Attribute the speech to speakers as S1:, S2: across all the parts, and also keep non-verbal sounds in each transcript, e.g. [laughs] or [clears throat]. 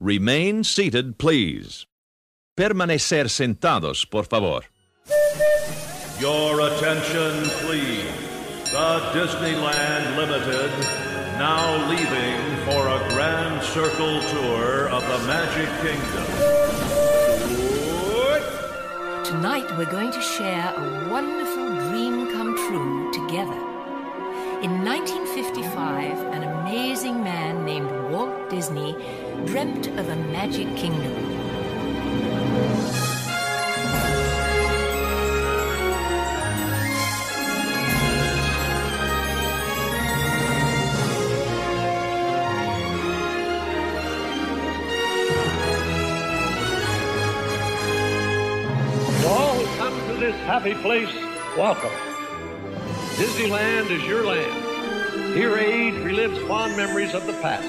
S1: Remain seated, please. Permanecer sentados, por favor.
S2: Your attention, please. The Disneyland Limited now leaving for a grand circle tour of the Magic Kingdom.
S3: Tonight we're going to share a wonderful dream come true together. In 1955, an amazing man named Walt Disney dreamt of a magic kingdom.
S4: All come to this happy place, welcome. Disneyland is your land. Here age relives fond memories of the past,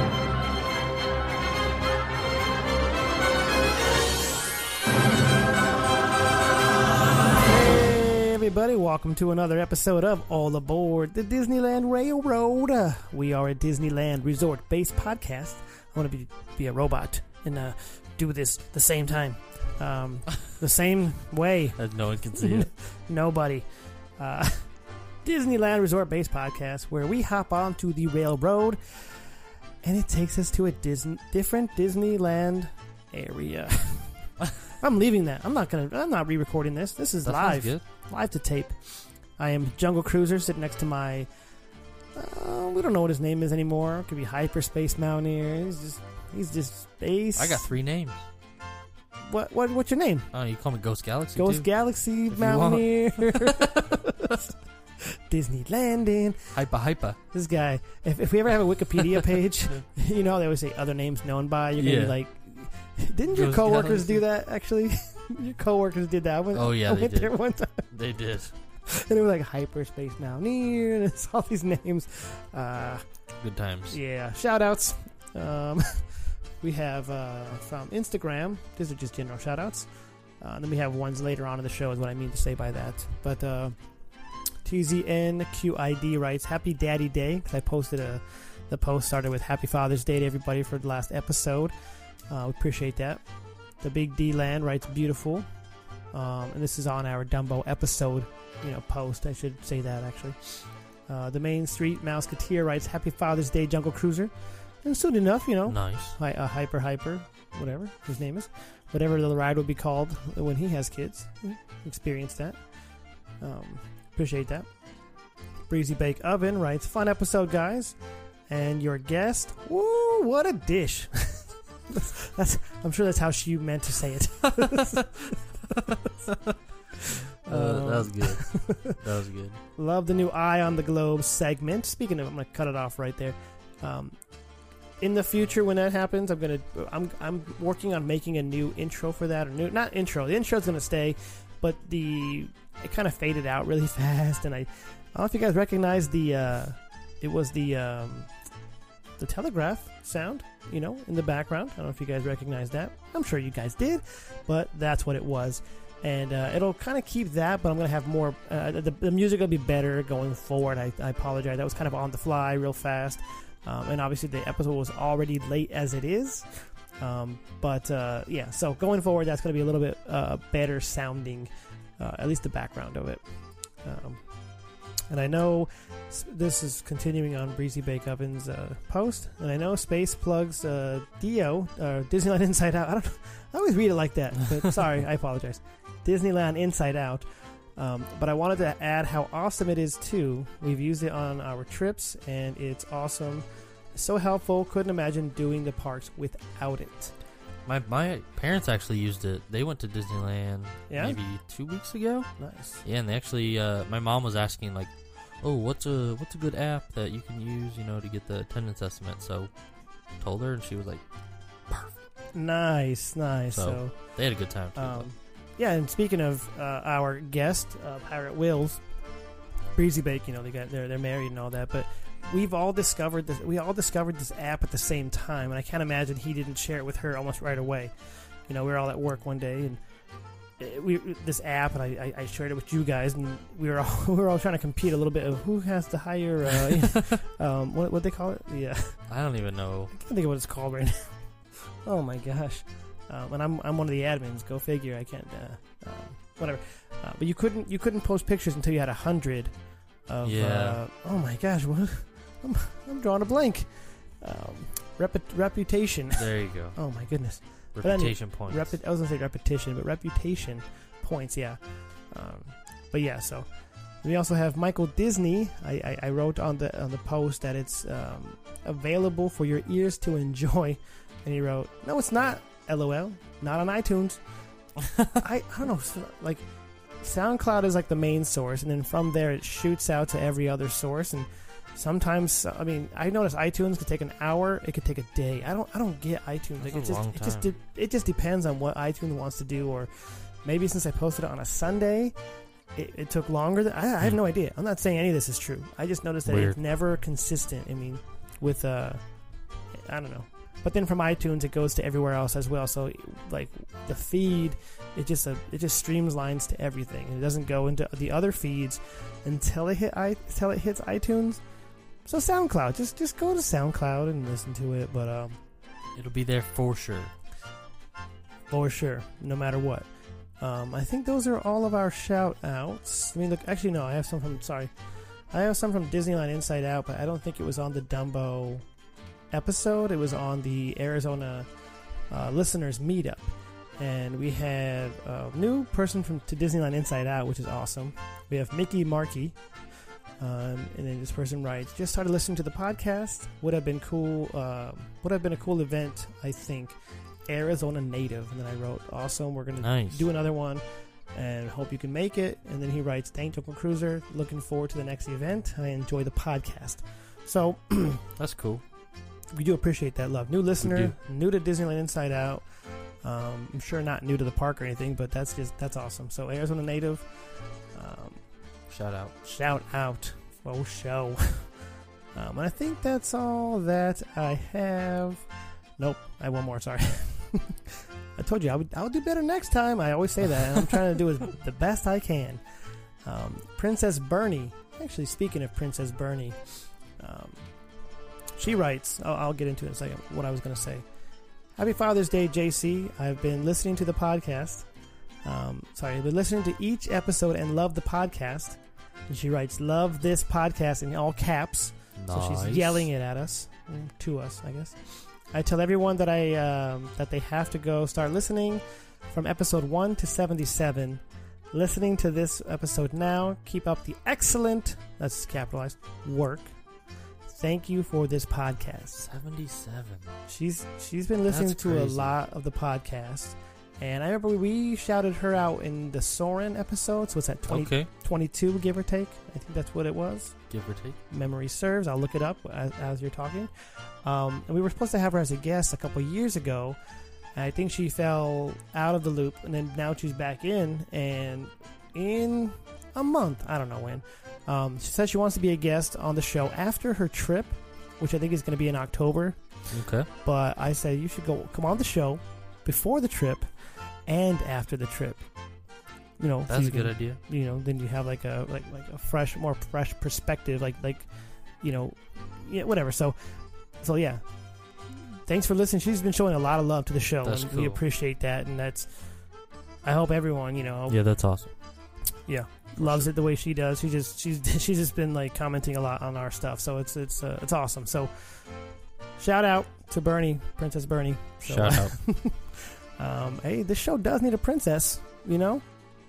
S5: Everybody, welcome to another episode of All Aboard the Disneyland Railroad. Uh, we are a Disneyland resort based podcast. I want to be, be a robot and uh, do this the same time. Um, the [laughs] same way.
S6: No one can see it. [laughs]
S5: Nobody. Uh, [laughs] Disneyland resort based podcast where we hop onto the railroad and it takes us to a Disney, different Disneyland area. I'm leaving that. I'm not gonna. I'm not re-recording this. This is
S6: That
S5: live,
S6: good.
S5: Live to tape. I am Jungle Cruiser sitting next to my. Uh, we don't know what his name is anymore. It could be Hyperspace Mountaineer. He's just. He's just space.
S6: I got three names.
S5: What? What? What's your name?
S6: Oh, you call me Ghost Galaxy
S5: Ghost
S6: too?
S5: Galaxy
S6: you want.
S5: Mountaineer. [laughs] [laughs] Disney Landing.
S6: Hypa Hypa.
S5: This guy. If, if we ever have a Wikipedia [laughs] page, you know how they always say other names known by. You're gonna
S6: Yeah.
S5: be like, didn't your
S6: Ghost
S5: coworkers
S6: Galaxy.
S5: do that? Actually, [laughs] your coworkers did that. I went,
S6: Oh, yeah,
S5: I
S6: they
S5: went
S6: did.
S5: there one time,
S6: They did.
S5: and it was like Hyperspace Mountaineer, and it's all these names. Uh,
S6: Good times.
S5: yeah, shout outs. Um, [laughs] we have uh, from Instagram. These are just general shout outs. Uh, and then we have ones later on in the show, is what I mean to say by that. But uh, TZNQID writes, Happy Daddy Day, because I posted a, the post started with Happy Father's Day to everybody for the last episode. Uh, we appreciate that. The Big D Land writes, Beautiful. Um, and this is on our Dumbo episode, you know, post. I should say that actually. Uh, the Main Street Mouseketeer writes, Happy Father's Day, Jungle Cruiser. And soon enough, you know,
S6: Nice.
S5: Hi, uh, Hyper Hyper, whatever his name is, whatever the ride will be called when he has kids. Experience that. Um, appreciate that. Breezy Bake Oven writes, "Fun episode, guys, and your guest. Woo, what a dish! [laughs] that's, [laughs] that's- I'm sure that's how she meant to say it. [laughs]
S6: Uh, that was
S5: Um,
S6: good. that was good.
S5: Love the new Eye on the Globe segment. Speaking of, I'm gonna cut it off right there. Um, in the future, when that happens, I'm gonna I'm I'm working on making a new intro for that or new not intro. The intro's gonna stay, but the it kind of faded out really [laughs] fast, and I I don't know if you guys recognize the uh, it was the um, the telegraph sound, you know, in the background. I don't know if you guys recognize that. I'm sure you guys did, but that's what it was and uh, it'll kind of keep that, but I'm gonna have more. Uh, the, the music will be better going forward. I, I apologize. That was kind of on the fly, real fast, um, and obviously the episode was already late as it is. Um, but uh, yeah, so going forward, that's gonna be a little bit uh, better sounding, uh, at least the background of it. Um, and I know this is continuing on Breezy Bake Oven's uh, post, and I know Space plugs uh, Dio, uh, Disneyland Inside Out. I don't. I always read it like that, but [laughs] sorry, I apologize. Disneyland Inside Out. Um, but I wanted to add how awesome it is too. We've used it on our trips, and it's awesome. So helpful. Couldn't imagine doing the parks without it.
S6: My my parents actually used it. They went to Disneyland
S5: Yeah?
S6: maybe two weeks ago.
S5: Nice.
S6: Yeah, and they actually, uh, my mom was asking like, "Oh, what's a what's a good app that you can use, you know, to get the attendance estimate?" So, told her, and she was like, perfect.
S5: Nice, nice.
S6: So,
S5: So,
S6: "They had a good time too."
S5: um, yeah. And speaking of uh, our guest, uh, Pirate Wills, Breezy Bake, you know, they got they're they're married and all that, but we've all discovered this. We all discovered this app at the same time, and I can't imagine he didn't share it with her almost right away. You know, we were all at work one day, and we this app, and I, I, I shared it with you guys, and we were all [laughs] we were all trying to compete a little bit of who has the higher, uh, [laughs] [laughs] um, what what they call it? Yeah,
S6: I don't even know.
S5: I can't think of what it's called right now. oh my gosh! Um, and I'm I'm one of the admins. Go figure. I can't. Uh, um, whatever. Uh, but you couldn't you couldn't post pictures until you had a hundred. Of,
S6: Yeah.
S5: Uh, oh my gosh! What? I'm I'm drawing a blank. Um, repu- reputation.
S6: There you go.
S5: Oh my goodness.
S6: Reputation points.
S5: Repu- I was gonna say repetition, but reputation points. Yeah. Um, but yeah. So we also have Michael Disney. I, I, I wrote on the on the post that it's um, available for your ears to enjoy, [laughs] and he wrote, "No, it's not. LOL. Not on iTunes. [laughs] I I don't know. so, Like SoundCloud is like the main source, and then from there it shoots out to every other source and. Sometimes, I mean, I notice iTunes could take an hour. It could take a day. I don't, I don't get iTunes. Like it just, it just, de- it just depends on what iTunes wants to do, or maybe since I posted it on a Sunday, it, it took longer. Than, I, I have
S6: Hmm.
S5: no idea. I'm not saying any of this is true. I just noticed that
S6: Weird.
S5: it's never consistent. I mean, with uh, I don't know. But then from iTunes, it goes to everywhere else as well. So like the feed, it just uh, it just streams lines to everything. It doesn't go into the other feeds until it hit i until it hits iTunes. So SoundCloud, just just go to SoundCloud and listen to it. But um,
S6: It'll be there for sure.
S5: for sure, no matter what. Um, I think those are all of our shout outs. I mean, look, actually, no, I have some from, sorry, I have some from Disneyland Inside Out, but I don't think it was on the Dumbo episode. It was on the Arizona uh, listeners meetup. And we have a new person from to Disneyland Inside Out, which is awesome. We have Mickey Markey. Um, and then this person writes, just started listening to the podcast. Would have been cool. Um, would have been a cool event, I think. Arizona native. And then I wrote, awesome. We're going to
S6: Nice.
S5: do another one and hope you can make it. And then he writes, thank Uncle Cruiser. Looking forward to the next event. I enjoy the podcast. So [clears throat]
S6: That's cool.
S5: we do appreciate that love. New listener, new to Disneyland Inside Out. Um, I'm sure not new to the park or anything, but that's just that's awesome. So Arizona native, um,
S6: Shout out.
S5: shout out for show. [laughs] Um, and I think that's all that I have. Nope, I have one more. Sorry. [laughs] I told you I would. I'll do better next time. I always say that, and I'm trying to do as, [laughs] the best I can. Um, Princess Bernie. Actually, speaking of Princess Bernie, um, she writes. I'll, I'll get into it in a second. What I was going to say. Happy Father's Day, JC. I've been listening to the podcast. Um, sorry, I've been listening to each episode and love the podcast. And she writes, "Love this podcast" in all caps. So she's yelling it at us, mm, to us, I guess. I tell everyone that I um, that they have to go start listening from episode one to seventy-seven. Listening to this episode now. Keep up the excellent, that's capitalized, work. Thank you for this podcast.
S6: 77.
S5: She's she's been listening
S6: That's
S5: to a lot of the podcast, and I remember we shouted her out in the Soarin' episode. So it's at 20,
S6: Okay.
S5: 22, give or take. I think that's what it was
S6: Give or take.
S5: memory serves. I'll look it up as, as you're talking. Um, and we were supposed to have her as a guest a couple years ago. I think she fell out of the loop, and then now she's back in. And in a month, I don't know when, um, she says she wants to be a guest on the show after her trip, which I think is going to be in October.
S6: Okay.
S5: But I said you should go come on the show before the trip and after the trip. You know, so
S6: That's
S5: you
S6: a good
S5: can-
S6: idea.
S5: you know then you have like a like like a fresh more fresh perspective like like you know yeah whatever so so yeah thanks for listening she's been showing a lot of love to the show
S6: That's
S5: and we appreciate that and that's i hope everyone you know
S6: Yeah, that's awesome.
S5: Yeah, loves it the way she does she just she's [laughs] she's just been like commenting a lot on our stuff so it's it's uh, it's awesome so shout out to bernie princess bernie so,
S6: Shout out. [laughs]
S5: um hey this show does need a princess you know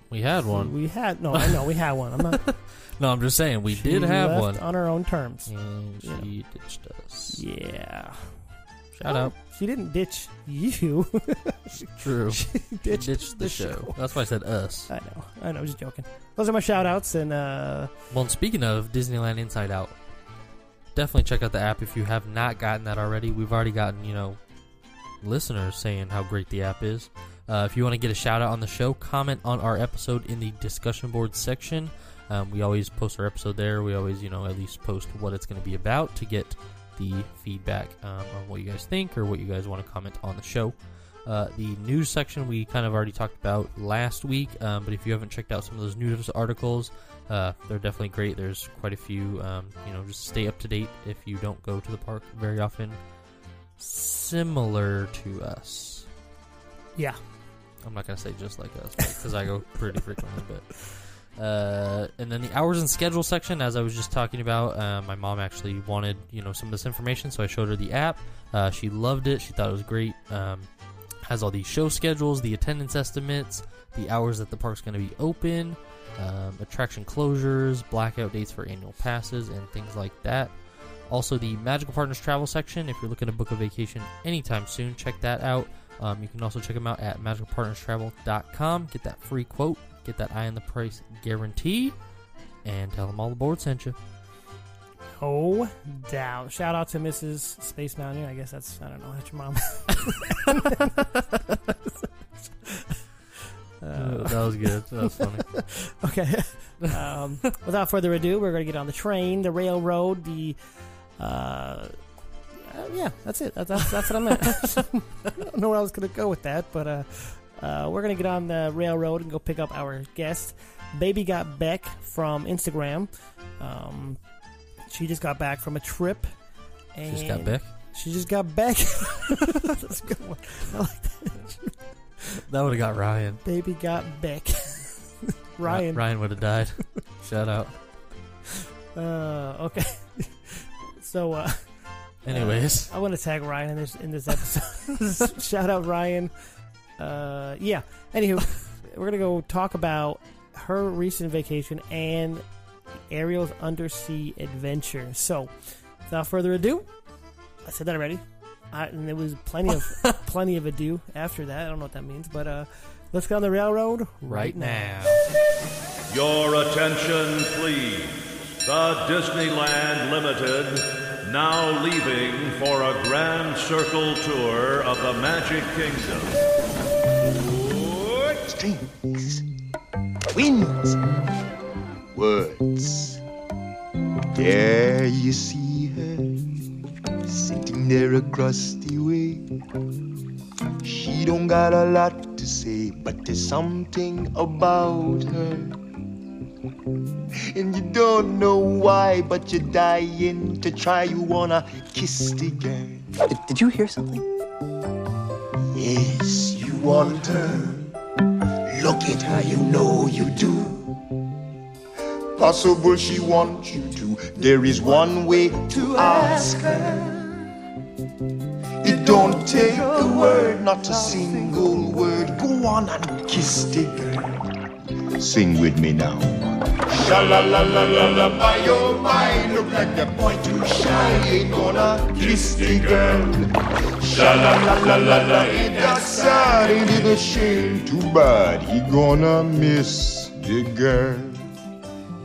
S6: We had one.
S5: we had no i know we had one i'm not [laughs]
S6: No, I'm just saying we
S5: She
S6: did have
S5: left
S6: one.
S5: on her own terms.
S6: And
S5: You know.
S6: she ditched us.
S5: Yeah.
S6: Shout out.
S5: She didn't ditch you. [laughs]
S6: True. [laughs]
S5: she
S6: She
S5: ditched,
S6: ditched the, show. That's why I said us.
S5: I know. I know. I'm just joking. Those are my shout outs. And, uh,
S6: Well, and speaking of Disneyland Inside Out, definitely check out the app if you have not gotten that already. We've already gotten, you know, listeners saying how great the app is. Uh, if you want to get a shout out on the show, comment on our episode in the discussion board section. Um, we always post our episode there. We always, you know, at least post what it's going to be about to get the feedback um, on what you guys think or what you guys want to comment on the show. Uh, the news section we kind of already talked about last week, um, but if you haven't checked out some of those news articles, uh, they're definitely great. There's quite a few. Um, you know, just stay up to date if you don't go to the park very often. Similar to us.
S5: Yeah.
S6: I'm not gonna say just like us because I go pretty frequently, but. Uh, and then the hours and schedule section, as I was just talking about, uh, my mom actually wanted you know some of this information, so I showed her the app. Uh, she loved it. She thought it was great. Um, has all these show schedules, the attendance estimates, the hours that the park's going to be open, um, attraction closures, blackout dates for annual passes, and things like that. Also, the Magical Partners travel section. If you're looking to book a vacation anytime soon, check that out. Um, you can also check them out at magicalpartnerstravel.com. Get that free quote, get that eye on the price guarantee, and tell them all the board sent you.
S5: No doubt. Shout out to Mrs. Space Mountain. I guess that's I don't know. That's your mom. [laughs]
S6: Uh, that was good. That was funny. [laughs]
S5: Okay. Um, without further ado, we're going to get on the train, the railroad, the. Uh, yeah, that's it. That's, that's, that's what I meant. [laughs] I don't know where I was going to go with that, but uh, uh, we're going to get on the railroad and go pick up our guest. Baby got Beck from Instagram. Um, she just got back from a trip. And
S6: Just got Beck.
S5: She just got back. [laughs] that's a good one. I like that.
S6: That would have got Ryan.
S5: Baby got back. [laughs] Ryan.
S6: Ryan would have died. Shout out.
S5: Uh, okay. So, uh, [laughs]
S6: Anyways,
S5: I want to tag Ryan in this in this episode. [laughs] Shout out Ryan. Uh, yeah. Anywho, [laughs] we're gonna go talk about her recent vacation and Ariel's undersea adventure. So, without further ado, I said that already. I, and there was plenty of plenty of ado after that. I don't know what that means, but uh, let's get on the railroad
S6: right now.
S2: Your attention, please. The Disneyland Limited now leaving for a grand circle tour of the Magic Kingdom.
S7: strings, winds, words. There you see her, sitting there across the way. She don't got a lot to say, but there's something about her. And you don't know why, but you're dying to try. You wanna kiss the girl.
S8: Did, did you hear something?
S7: Yes, you want her. Look at her, you know you do. Possible she wants you to. There is one way to ask her. It don't take a word, not a single word. Go on and kiss the girl. Sing with me now. Sha la la la la la, by your mind, look like the point too shy. Ain't gonna kiss the girl. Sha la la la la la, ain't that sad? Ain't it a shame? Too bad he gonna miss the girl.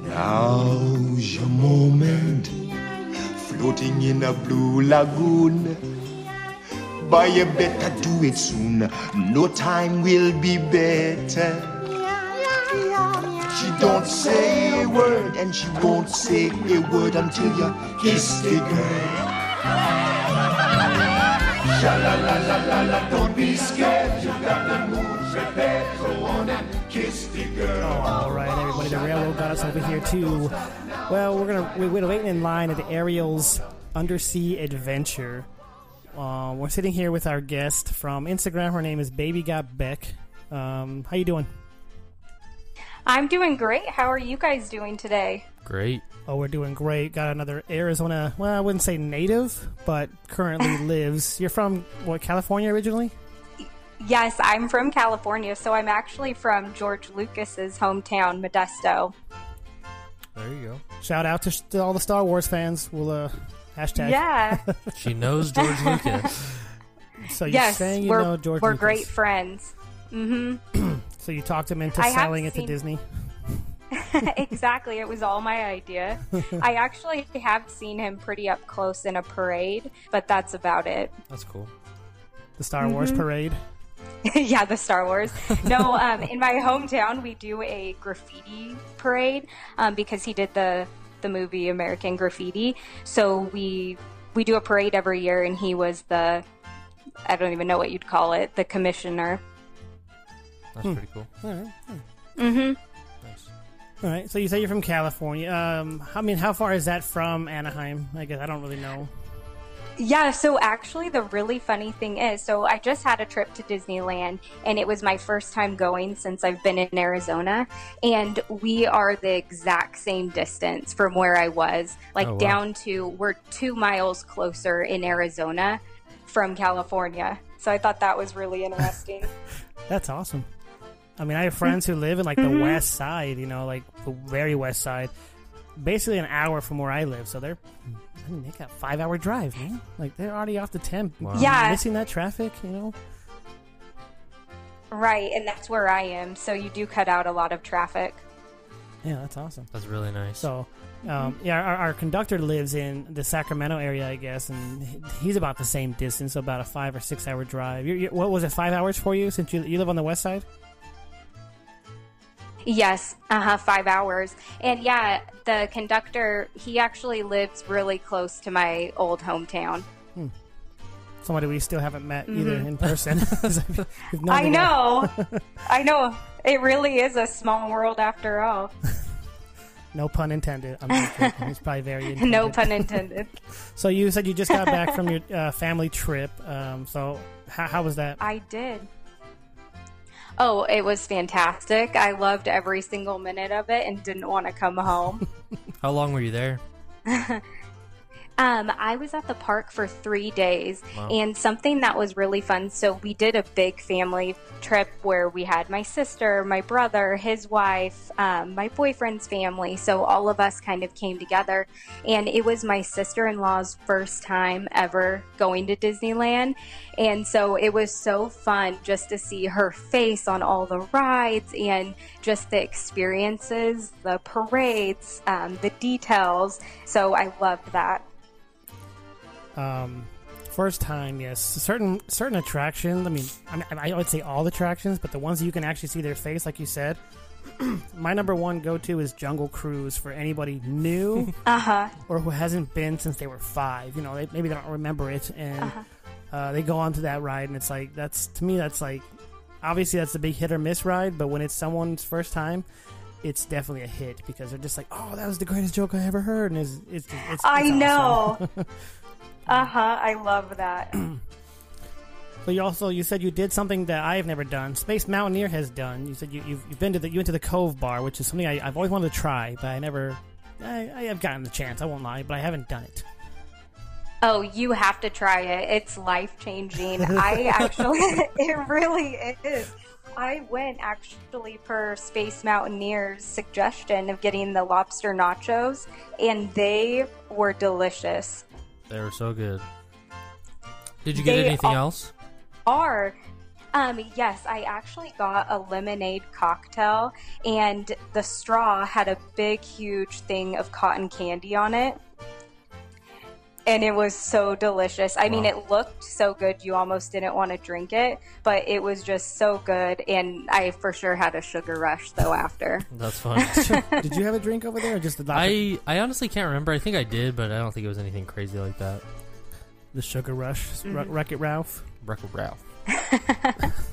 S7: Now's your moment, floating in a blue lagoon. But you better do it soon. No time will be better. She don't say a word, and she won't say a word until you kiss the girl. Sha la la la la la, don't be scared. You got the moves prepared. Go on and kiss the girl.
S5: All right, everybody, the railroad got us over here too. Well, we're gonna we're we're waiting in line at the Ariel's undersea adventure. Uh, we're sitting here with our guest from Instagram. Her name is Baby Got Beck. Um, how you doing?
S9: I'm doing great. How are you guys doing today?
S6: Great.
S5: Oh, we're doing great. Got another Arizona. Well, I wouldn't say native, but currently [laughs] lives. You're from what? California originally?
S9: Yes, I'm from California, so I'm actually from George Lucas's hometown, Modesto.
S6: There you go.
S5: Shout out to, to all the Star Wars fans. We'll uh, hashtag.
S9: Yeah. [laughs]
S6: She knows George Lucas.
S5: So you're
S9: yes,
S5: saying you
S9: we're,
S5: know George
S9: we're
S5: Lucas.
S9: great friends. Mm-hmm. [clears throat]
S5: So you talked him into
S9: I
S5: selling it to Disney. [laughs]
S9: exactly. It was all my idea. [laughs] I actually have seen him pretty up close in a parade, but that's about it.
S6: That's cool.
S5: The Star Wars
S9: Mm-hmm.
S5: parade. [laughs]
S9: yeah, the Star Wars. No, um, in my hometown, we do a graffiti parade um, because he did the the movie American Graffiti. So we we do a parade every year, and he was the I don't even know what you'd call it, the commissioner.
S6: That's pretty cool.
S5: All right.
S9: hmm
S6: Nice.
S5: All right. So you say you're from California. Um, I mean, how far is that from Anaheim? I guess I don't really know.
S9: Yeah, so actually, the really funny thing is so I just had a trip to Disneyland, and it was my first time going since I've been in Arizona. And we are the exact same distance from where I was, like
S6: Oh, wow.
S9: down to we're two miles closer in Arizona from California. So I thought that was really interesting. [laughs]
S5: That's awesome. I mean, I have friends who live in like the west side. You know, like the very west side, basically an hour from where I live. So they're, I mean, they got five hour drive, man. Like they're already off the temp.
S6: Wow.
S9: Yeah.
S5: missing that traffic. You know.
S9: right, and that's where I am. So you do cut out a lot of traffic.
S5: Yeah, that's awesome.
S6: That's really nice.
S5: So, um, yeah, our, our conductor lives in the Sacramento area, I guess, and he's about the same distance, so about a five or six hour drive. you you what was it, five hours for you since you you live on the west side?
S9: Yes, uh huh, five hours. And yeah, the conductor, he actually lives really close to my old hometown.
S5: Somebody we still haven't met either in person. [laughs]
S9: I know. [laughs] I know. It really is a small world after all. [laughs]
S5: No pun intended. I'm. It's probably very.
S9: No pun intended.
S5: So you said you just got back from your uh, family trip. Um, so how, how was that?
S9: I did. Oh, it was fantastic. I loved every single minute of it and didn't want to come home. [laughs]
S6: How long were you there? [laughs]
S9: Um, I was at the park for three days,
S6: Wow.
S9: and something that was really fun. So we did a big family trip where we had my sister, my brother, his wife, um, my boyfriend's family. So all of us kind of came together, and it was my sister-in-law's first time ever going to Disneyland, and so it was so fun just to see her face on all the rides and just the experiences, the parades, um, the details. So I loved that.
S5: Um, first time, yes. Certain certain attractions. I mean, I, mean, I would say all attractions, but the ones that you can actually see their face, like you said. [clears throat] my number one go to is Jungle Cruise for anybody new [laughs]
S9: Uh huh.
S5: or who hasn't been since they were five. You know, they, maybe they don't remember it, and uh, they go onto that ride, and it's like that's to me that's like obviously that's a big hit or miss ride, but when it's someone's first time. It's definitely a hit because they're just like, "Oh, that was the greatest joke I ever heard," and it's it's, it's
S9: I
S5: it's
S9: know. [laughs] Uh huh. I love that. [clears throat]
S5: But you also you said you did something that I have never done. Space Mountaineer has done. You said you, you've, you've been to the you went to the Cove Bar, which is something I, I've always wanted to try, but I never. I, I have gotten the chance. I won't lie, but I haven't done it.
S9: Oh, you have to try it. It's life changing. I [laughs] actually, [laughs] it really is. I went actually per Space Mountaineer's suggestion of getting the lobster nachos, and they were delicious.
S6: They were so good. Did you get
S9: They
S6: anything
S9: are-
S6: else?
S9: Are um, yes, I actually got a lemonade cocktail, and the straw had a big, huge thing of cotton candy on it. And it was so delicious. I mean, it looked so good, you almost didn't want to drink it, but it was just so good. And I for sure had a sugar rush, though, after.
S6: That's [laughs] fun. [laughs]
S5: did you have a drink over there, or just the
S6: I I honestly can't remember. I think I did, but I don't think it was anything crazy like that.
S5: the Sugar Rush, mm-hmm. Wreck It Ralph?
S6: Wreck Ralph. [laughs]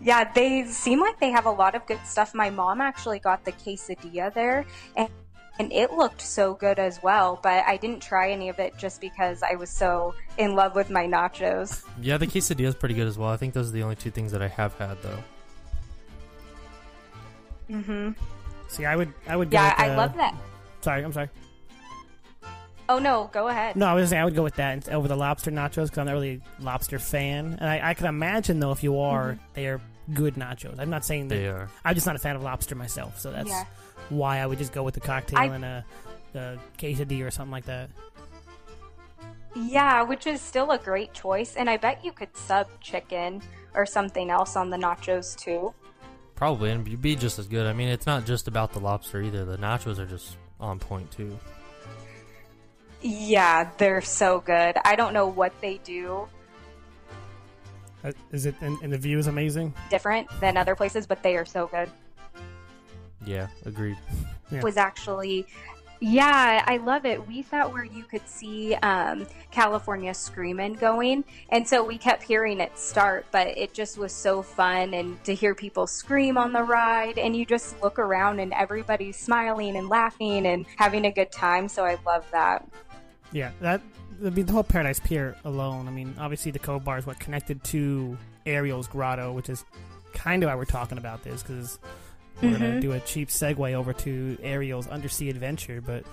S9: Yeah, they seem like they have a lot of good stuff. My mom actually got the quesadilla there, and, and it looked so good as well. But I didn't try any of it just because I was so in love with my nachos.
S6: Yeah, the quesadilla is pretty good as well. I think those are the only two things that I have had though. Mm-hmm.
S5: See, I would I would go.
S9: Yeah,
S5: with,
S9: I love that.
S5: Sorry, I'm sorry.
S9: Oh no, go ahead.
S5: No, I was saying I would go with that over the lobster nachos because I'm not really a lobster fan, and I, I can imagine though if you are,
S9: Mm-hmm.
S5: they are good nachos. I'm not saying that
S6: They are.
S5: I'm just not a fan of lobster myself, so that's
S9: Yeah.
S5: Why I would just go with the cocktail
S9: I-
S5: and a, a quesadilla or something like that.
S9: Yeah, which is still a great choice, and I bet you could sub chicken or something else on the nachos too.
S6: Probably, and it'd be just as good. I mean, it's not just about the lobster either. The nachos are just on point too.
S9: Yeah, they're so good. I don't know what they do.
S5: Uh, Is it and, and the view is amazing?
S9: different than other places, but they are so good.
S6: Yeah, agreed.
S5: Yeah.
S9: Was actually, yeah, I love it. We sat where you could see um, California Screamin' going, and so we kept hearing it start, but it just was so fun and to hear people scream on the ride, and you just look around and everybody's smiling and laughing and having a good time. So I love that.
S5: Yeah, that I mean the whole Paradise Pier alone. I mean, obviously the Cove Bar is what connected to Ariel's Grotto, which is kind of why we're talking about this because we're gonna do a cheap segue over to Ariel's Undersea Adventure. But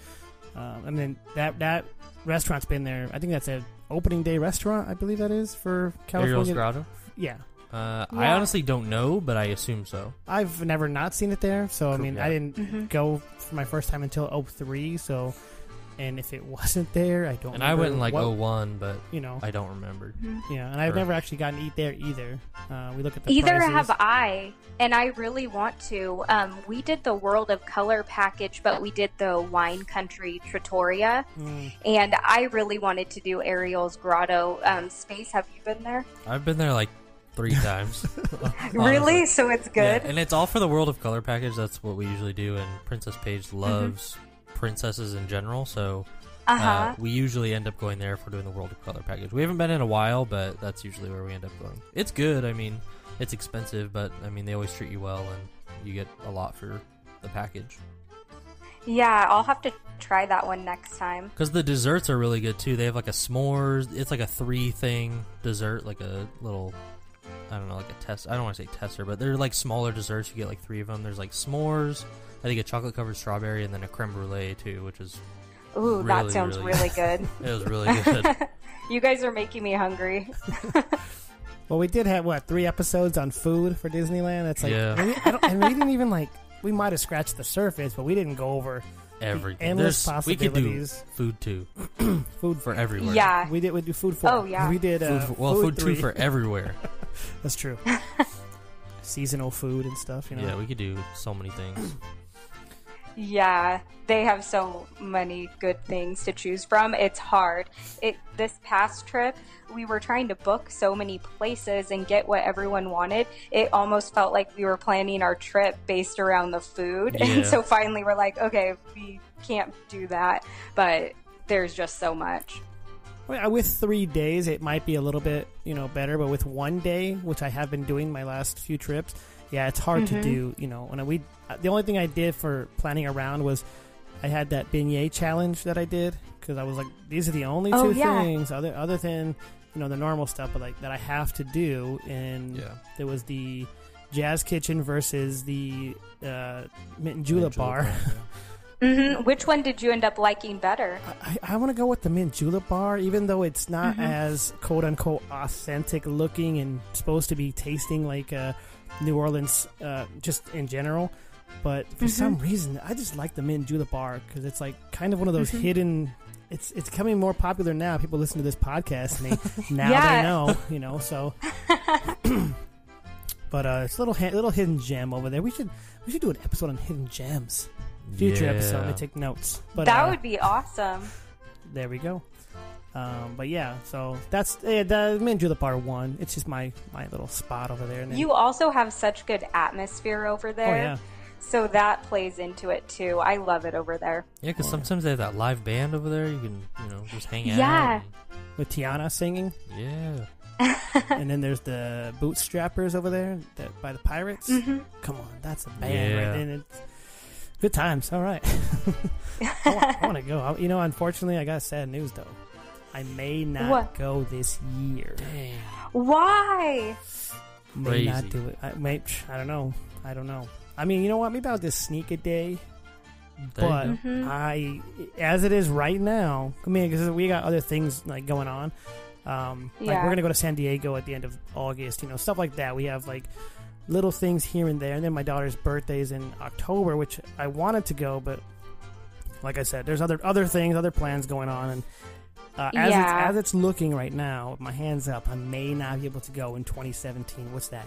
S5: um, I mean that that restaurant's been there. I think that's an opening day restaurant. I believe that is for
S6: Ariel's
S5: California.
S6: Grotto.
S5: Yeah,
S6: Uh, I honestly don't know, but I assume so.
S5: I've never not seen it there. So I mean,
S6: yeah.
S5: I didn't go for my first time until 03, So, and if it [laughs] wasn't there, I don't.
S6: And I went in like
S5: what-
S6: 01, but
S5: You know,
S6: I don't remember.
S5: Yeah, and I've
S6: Or-
S5: never actually gotten to eat there either. Uh, we look at the
S9: Either
S5: prices.
S9: have I, and I really want to. Um, we did the World of Color package, but we did the Wine Country Trattoria,
S5: Mm.
S9: and I really wanted to do Ariel's Grotto um, space. Have you been there?
S6: I've been there like three [laughs] times. [laughs]
S9: Really? So it's
S6: Yeah,
S9: good.
S6: and it's all for the World of Color package. That's what we usually do, and Princess Paige loves princesses in general, so
S9: Uh huh.
S6: uh, we usually end up going there if we're doing the World of Color package. We haven't been in a while, but that's usually where we end up going. It's good. I mean, it's expensive, but I mean they always treat you well, and you get a lot for the package.
S9: yeah, I'll have to try that one next time.
S6: Because the desserts are really good too. They have like a s'mores. It's like a three thing dessert, like a little. I don't know, like a test. I don't want to say tester, but they're like smaller desserts. You get like three of them. There's like s'mores. I think a chocolate covered strawberry, and then a creme brulee too, which is
S9: Ooh,
S6: Really,
S9: that sounds
S6: really
S9: really [laughs] good. [laughs]
S6: it was really good. [laughs]
S9: you guys are making me hungry.
S5: Well, we did have what three episodes on food for Disneyland. That's like,
S6: Yeah.
S5: and we, I don't, and we didn't even like. We might have scratched the surface, but we didn't go over
S6: Everything.
S5: endless
S6: There's, we could do
S5: possibilities.
S6: food too [clears throat]
S5: food
S6: for everywhere.
S9: Yeah.
S5: We did. We do food for.
S9: Oh, yeah.
S5: We did. Uh,
S6: Food for, well, food,
S5: three.
S6: too for everywhere.
S5: That's true. Seasonal food and stuff. You know.
S6: Yeah, we could do so many things.
S9: Yeah, they have so many good things to choose from. It's hard. It this past trip, we were trying to book so many places and get what everyone wanted. It almost felt like we were planning our trip based around the food. [laughs]
S6: Yeah.
S9: And so finally we're like, okay, we can't do that, but there's just so much.
S5: With three days, it might be a little bit, you know, better. But with one day, which I have been doing my last few trips, yeah, it's hard to do. You know, when we uh, the only thing I did for planning around was I had that beignet challenge that I did because I was like, these are the only
S9: Oh,
S5: two
S9: yeah.
S5: things other other than you know the normal stuff, but like that I have to do. And
S6: Yeah.
S5: there was the Jazz Kitchen versus the uh, Mint and Julep bar. [laughs]
S9: hmm Which one did you end up liking better?
S5: I, I want to go with the mint julep bar, even though it's not as quote unquote authentic looking and supposed to be tasting like uh, New Orleans, uh, just in general. But for some reason, I just like the mint julep bar because it's like kind of one of those hidden. It's it's coming more popular now. People listen to this podcast and they [laughs] now
S9: Yeah.
S5: they know, you know. So, [laughs] but uh, it's a little ha- little hidden gem over there. We should we should do an episode on hidden gems. Future episode.
S6: I
S5: take notes. But
S9: that
S5: uh,
S9: would be awesome.
S5: there we go. Um, but yeah, so that's yeah, the Mint Julep Bar one. It's just my my little spot over there. And then,
S9: You also have such good atmosphere over
S5: oh
S9: there.
S5: yeah,
S9: So that plays into it too. I love it over there.
S6: Yeah, because sometimes they have that live band over there. You can, you know, just hang out.
S9: Yeah.
S5: with Tiana singing,
S6: and- yeah. [laughs]
S5: and then there's the Bootstrappers over there that by the Pirates.
S9: Mm-hmm.
S5: Come on, that's a band
S6: Yeah.
S5: right there. And it's good times. All right, [laughs] I, want, to go. I, you know, unfortunately, I got sad news though. I may not
S9: What?
S5: go this year.
S6: Dang.
S9: Why?
S5: May not do it. I may. I don't know. I don't know. I mean, you know what? Maybe I'll just sneak a day.
S6: There
S5: but.
S9: Mm-hmm.
S5: I, as it is right now, I mean, because we got other things like going on. Um, like we're gonna go to San Diego at the end of August, you know, stuff like that. We have like little things here and there, and then my daughter's birthday is in October, which I wanted to go, but like I said, there's other other things, other plans going on, and uh, as
S9: Yeah.
S5: it's as it's looking right now, my hands up, I may not be able to go in 2017. What's that?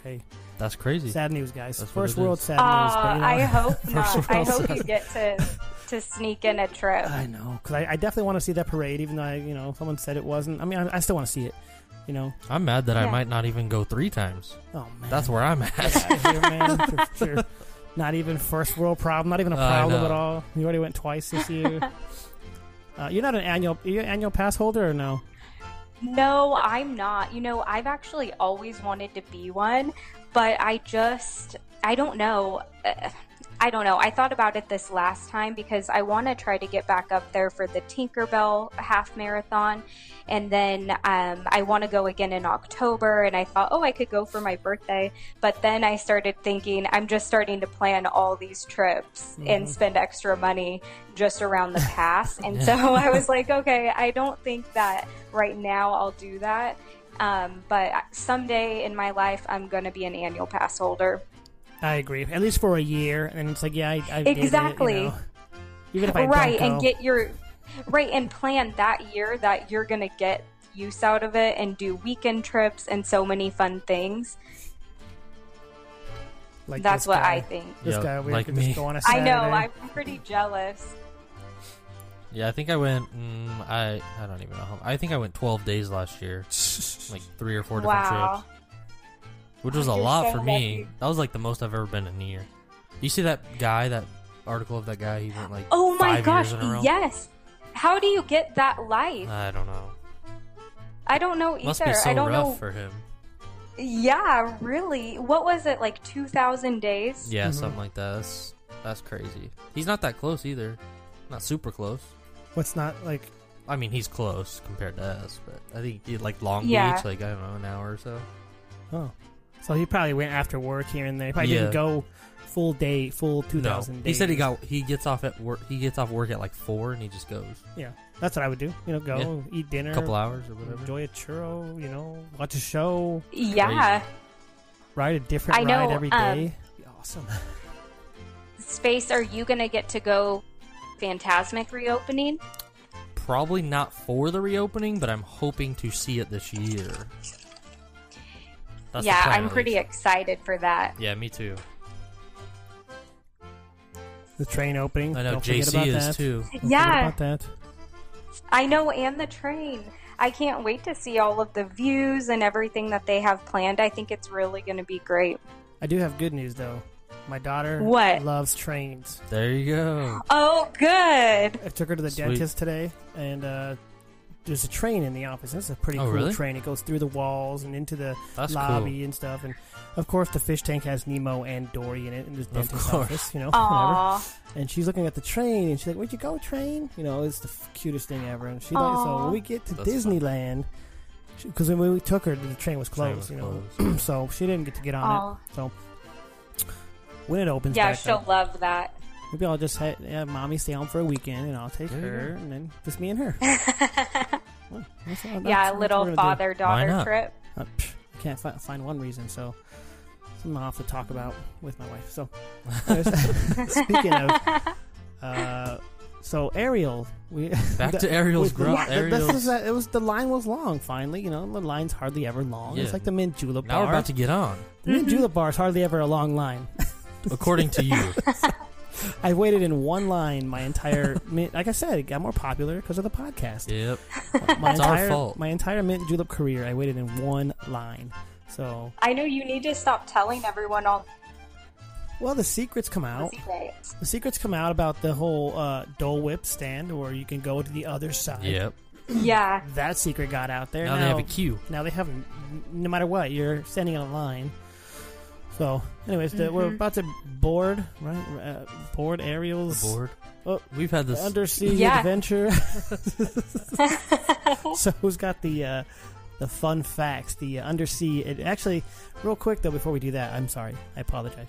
S5: Okay,
S6: That's crazy.
S5: sad news, guys.
S6: That's
S5: First world
S6: is.
S5: sad news. But, you know, [laughs]
S9: I hope not. I hope
S5: sad
S9: you get to to sneak in a trip.
S5: I know, because I, I definitely want to see that parade, even though I, you know someone said it wasn't. I mean, I, I still want to see it. You know.
S6: I'm mad that I might not even go three times.
S5: Oh man.
S6: That's where I'm at.
S5: Get here, man. For sure. Not even first world problem. Not even a [laughs] problem
S6: know.
S5: at all. You already went twice this year. [laughs] uh, you're not an annual. Are you an annual pass holder or no?
S9: No, I'm not. You know, I've actually always wanted to be one, but I just, I don't know. Uh, I don't know. I thought about it this last time because I want to try to get back up there for the Tinkerbell half marathon. And then um, I want to go again in October. And I thought, oh, I could go for my birthday. But then I started thinking, I'm just starting to plan all these trips and spend extra money just around the pass. [laughs] and so I was like, okay, I don't think that right now I'll do that. Um, but someday in my life, I'm going to be an annual pass holder.
S5: I agree. At least for a year, and it's like, yeah, I, I did it, you
S9: Exactly.
S5: know. Even if I
S9: right
S5: don't
S9: and get your right and plan that year that you're gonna get use out of it and do weekend trips and so many fun things
S5: like
S9: that's what
S5: guy.
S9: i think
S5: This
S6: Yep,
S5: guy, we
S6: like
S5: could
S6: me.
S5: just go on a
S9: i
S5: Saturday.
S9: know i'm pretty jealous
S6: Yeah, I think I went. Mm, I I don't even know. How, I think I went 12 days last year, [laughs] like three or four different
S9: wow
S6: trips, which was a
S9: You're
S6: lot
S9: so
S6: for me.
S9: lucky.
S6: That was like the most I've ever been in a year. You see that guy, that article of that guy? He went like
S9: oh my
S6: five
S9: gosh
S6: years in a row.
S9: yes how do you get that life
S6: I don't know.
S9: i don't know either
S6: Must be so
S9: i don't
S6: rough
S9: know
S6: for him.
S9: yeah really what was it like 2000 days
S6: Yeah,
S5: Mhm.
S6: something like that. That's that's crazy. He's not that close either. Not super close.
S5: What's not like?
S6: I mean, he's close compared to us, but I think he like Long
S9: Yeah.
S6: Beach, like I don't know, an hour or so.
S5: Oh, so he probably went after work here and there. He probably
S6: Yeah.
S5: didn't go full day, full two
S6: No,
S5: thousand.
S6: he said he got he gets off at work. He gets off work at like four, and he just goes
S5: Yeah, that's what I would do. You know, go eat dinner,
S6: a couple hours or whatever.
S5: enjoy a churro. You know, watch a show,
S9: yeah
S5: ride a different
S9: I know,
S5: ride every
S9: um,
S5: day. Be awesome.
S9: space are you gonna get to go Fantasmic reopening
S6: Probably not for the reopening, but I'm hoping to see it this year. That's
S9: yeah
S6: plan,
S9: i'm pretty excited for that
S6: Yeah, me too.
S5: The train opening.
S6: I know
S5: Don't
S6: JC
S5: about
S6: is
S5: that.
S6: too.
S5: Don't
S9: Yeah.
S5: about that.
S9: I know, and the train. I can't wait to see all of the views and everything that they have planned. I think it's really going to be great.
S5: I do have good news though. My daughter
S9: What?
S5: loves trains.
S6: There you go.
S9: Oh, good.
S5: I took her to the
S6: Sweet.
S5: dentist today, and uh, there's a train in the office. It's a pretty
S6: Oh,
S5: cool
S6: really?
S5: train. It goes through the walls and into the
S6: That's
S5: lobby and stuff. And of course, the fish tank has Nemo and Dory in it in this dentist
S6: course.
S5: office. You know, [laughs] whatever. And she's looking at the train, and she's like, "Where'd you go, train?" You know, it's the f- cutest thing ever. And she like, so when we get to
S6: That's
S5: Disneyland, because when we took her, the train was
S6: Train
S5: closed.
S6: was
S5: you know,
S6: closed. [clears throat]
S5: so she didn't get to get on
S9: Aw.
S5: it. So when it opens,
S9: Yeah,
S5: back
S9: she'll
S5: up,
S9: love that.
S5: Maybe I'll just have, have mommy stay home for a weekend, and I'll take
S6: There
S5: her,
S6: go.
S5: and then just me and her. [laughs] Well, that's that's-
S9: yeah, a little
S5: we're gonna do.
S9: father
S6: Why
S9: daughter trip.
S5: Uh, psh, I can't fi- find one reason, so something I'll have to talk about with my wife. So, [laughs] [laughs] speaking of, uh, so Ariel, we
S6: Back
S5: the-
S6: to Ariel's
S5: uh, it was the line was long. Finally, you know, the line's hardly ever long.
S6: Yeah.
S5: It's like the mint julep
S6: now
S5: bar.
S6: we're about to get on,
S5: the mint julep bar is hardly ever a long line.
S6: according to you. [laughs]
S5: I waited in one line my entire mint. Like I said, it got more popular because of the podcast.
S6: Yep. [laughs]
S5: My
S6: It's our
S5: entire
S6: fault.
S5: my entire mint julep career, I waited in one line. So,
S9: I know you need to stop telling everyone all
S5: well, the secrets come out.
S9: the secrets.
S5: The secrets come out about the whole uh, Dole Whip stand, or you can go to the other side.
S6: Yep.
S9: Yeah.
S5: That secret got out there.
S6: Now they have a queue.
S5: Now they have, no matter what, you're standing in a line. So, anyways, the, we're about to board, right? Uh, board Ariel's
S6: Board.
S5: Oh,
S6: We've had this.
S5: undersea
S9: Yeah.
S5: adventure. [laughs] [laughs] so, who's got the uh, the fun facts? The uh, undersea. It, actually, real quick though, before we do that, I'm sorry. I apologize.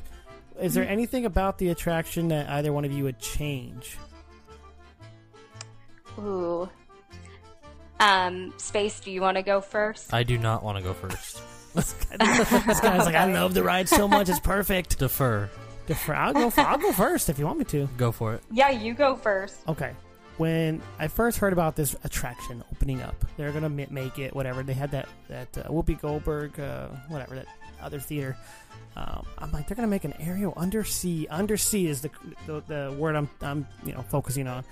S5: Is there anything about the attraction that either one of you would change?
S9: Ooh. Um, Space, do you want to go first?
S6: I do not want to go first.
S5: This guy's like, I [laughs] love the ride so much, it's perfect.
S6: Defer.
S5: Defer- I'll go. I'll go first if you want me to.
S6: Go for it.
S9: Yeah, you go first.
S5: Okay. When I first heard about this attraction opening up, they're gonna ma- make it whatever. They had that that uh, Whoopi Goldberg, uh, whatever that other theater. Um, I'm like, they're gonna make an aerial undersea. Undersea is the the, the word I'm I'm you know focusing on.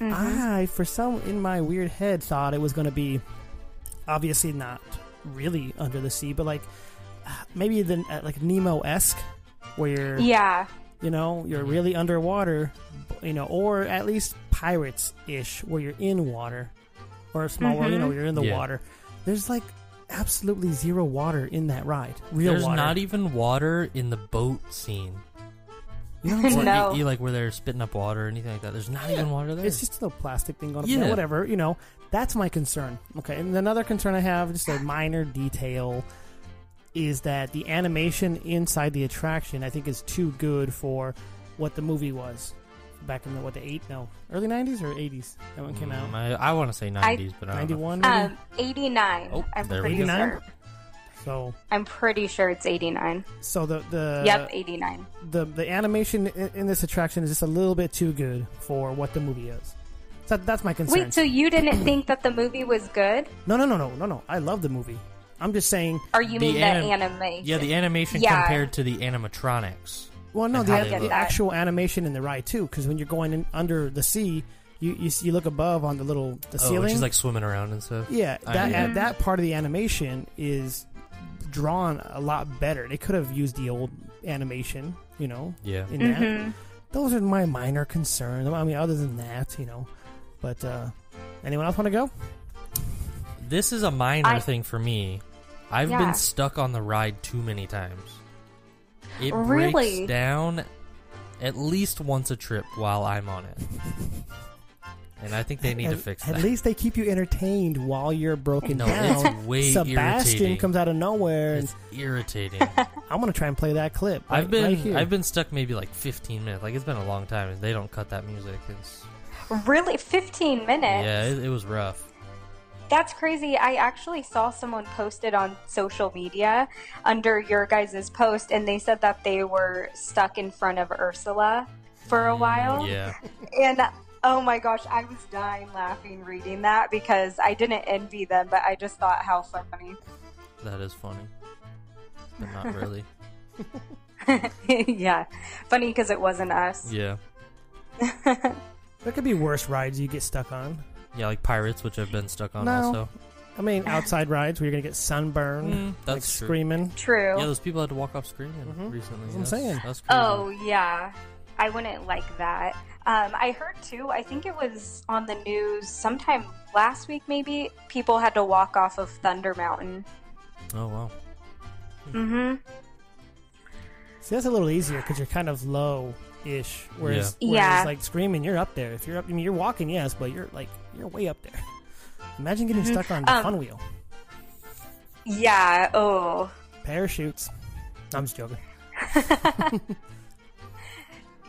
S5: I for some in my weird head thought it was gonna be obviously not really under the sea, but like maybe the uh, like Nemo esque, where you're
S9: Yeah.
S5: you know you're really underwater, you know, or at least pirates ish, where you're in water, or a small world, you know,
S9: Mhm.
S5: you're in the
S6: Yeah.
S5: water. There's like absolutely zero water in that ride. Real
S6: There's
S5: water.
S6: not even water in the boat scene.
S5: You know [laughs] what I'm
S9: No.
S6: e- e- like where they're spitting up water or anything like that. There's not even water there.
S5: It's just a little plastic thing going up
S6: Yeah.
S5: there. Whatever, you know. That's my concern. Okay, and another concern I have, just a minor detail, is that the animation inside the attraction I think is too good for what the movie was back in the what the eight no early nineties or eighties that one came out
S6: Mm, I, I want to say 90s, but I don't
S5: ninety
S6: know.
S5: one maybe
S9: Um, 89.
S6: Oh,
S9: I'm
S6: there we
S9: pretty
S5: go.
S9: Sure.
S5: so
S9: I'm pretty sure it's 89.
S5: so the the
S9: yep, 89.
S5: the the animation in, in this attraction is just a little bit too good for what the movie is. So that's my concern.
S9: Wait, so you didn't think that the movie was good?
S5: no, no, no, no, no, no. I love the movie. I'm just saying.
S9: Or you
S6: The
S9: mean
S6: anim-
S9: the animation?
S6: Yeah, the animation
S9: Yeah.
S6: compared to the animatronics.
S5: Well, no, the,
S6: how
S5: the actual animation in the ride too, because when you're going in under the sea, you you, you look above on the little the
S6: Oh,
S5: ceiling.
S6: and she's like swimming around and stuff.
S5: yeah,
S6: I
S5: that
S6: know.
S5: uh, that part of the animation is drawn a lot better. They could have used the old animation, you know,
S6: Yeah.
S5: in that.
S9: Mhm.
S5: Those are my minor concerns. I mean, other than that, you know. But uh anyone else want to go?
S6: This is a minor
S9: I-
S6: thing for me. I've
S9: Yeah.
S6: been stuck on the ride too many times. It
S9: Really?
S6: breaks down at least once a trip while I'm on it. And I think they need
S5: at,
S6: to fix
S5: it.
S6: At
S5: least they keep you entertained while you're broken
S6: No,
S5: down.
S6: it's way
S5: Sebastian
S6: irritating.
S5: comes out of nowhere,
S6: It's irritating. [laughs]
S5: I'm gonna try and play that clip.
S6: I've been
S5: right here.
S6: I've been stuck maybe like 15 minutes. Like it's been a long time. and They don't cut that music. It's,
S9: Really? 15 minutes?
S6: yeah, it, it was rough.
S9: That's crazy. I actually saw someone posted on social media under your guys' post, and they said that they were stuck in front of Ursula for a while.
S6: Mm, Yeah.
S9: And oh my gosh, I was dying laughing reading that because I didn't envy them, but I just thought how funny.
S6: That is funny. But not really. [laughs]
S9: yeah, funny because it wasn't us.
S6: Yeah. [laughs]
S5: There could be worse rides you get stuck on.
S6: Yeah, like Pirates, which I've been stuck on
S5: No.
S6: also.
S5: I mean, outside rides where you're gonna get sunburned,
S6: Mm,
S5: like
S6: that's true.
S5: screaming.
S9: True.
S6: Yeah, those people had to walk off screen
S5: Mhm.
S6: recently.
S5: That's what I'm saying.
S6: That's crazy.
S9: Oh yeah, I wouldn't like that. Um, I heard too. I think it was on the news sometime last week. Maybe people had to walk off of Thunder Mountain.
S6: Oh, wow.
S9: Mm-hmm.
S5: See, that's a little easier because you're kind of low-ish. Whereas,
S9: Yeah.
S5: whereas
S9: Yeah.
S5: like screaming, you're up there. If you're up, I mean, you're walking, yes, but you're like you're way up there. [laughs] Imagine getting
S9: Mhm.
S5: stuck on the
S9: Um,
S5: fun wheel.
S9: Yeah. Oh.
S5: Parachutes. I'm just joking. [laughs] [laughs]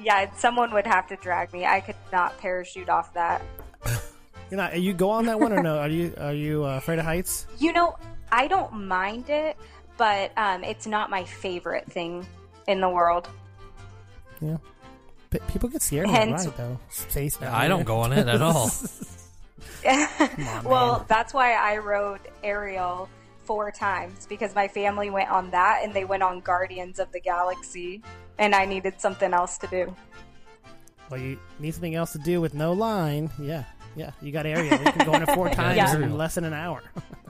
S9: Yeah. Someone would have to drag me. I could not parachute off that. [laughs]
S5: You're not. You go on that one or no? Are you are you uh, afraid of heights?
S9: You know, I don't mind it, but um, it's not my favorite thing in the world.
S5: Yeah. P- people get scared on that
S9: Hence-
S5: ride though. Space.
S6: Yeah, I don't go on it at all. [laughs] [laughs]
S5: on,
S9: well,
S5: man.
S9: that's why I rode Ariel four times because my family went on that and they went on Guardians of the Galaxy, and I needed something else to do.
S5: Well, you need something else to do with no line. Yeah, yeah. You got Ariel. You can go on it four [laughs] times
S9: Yeah.
S5: in less than an hour.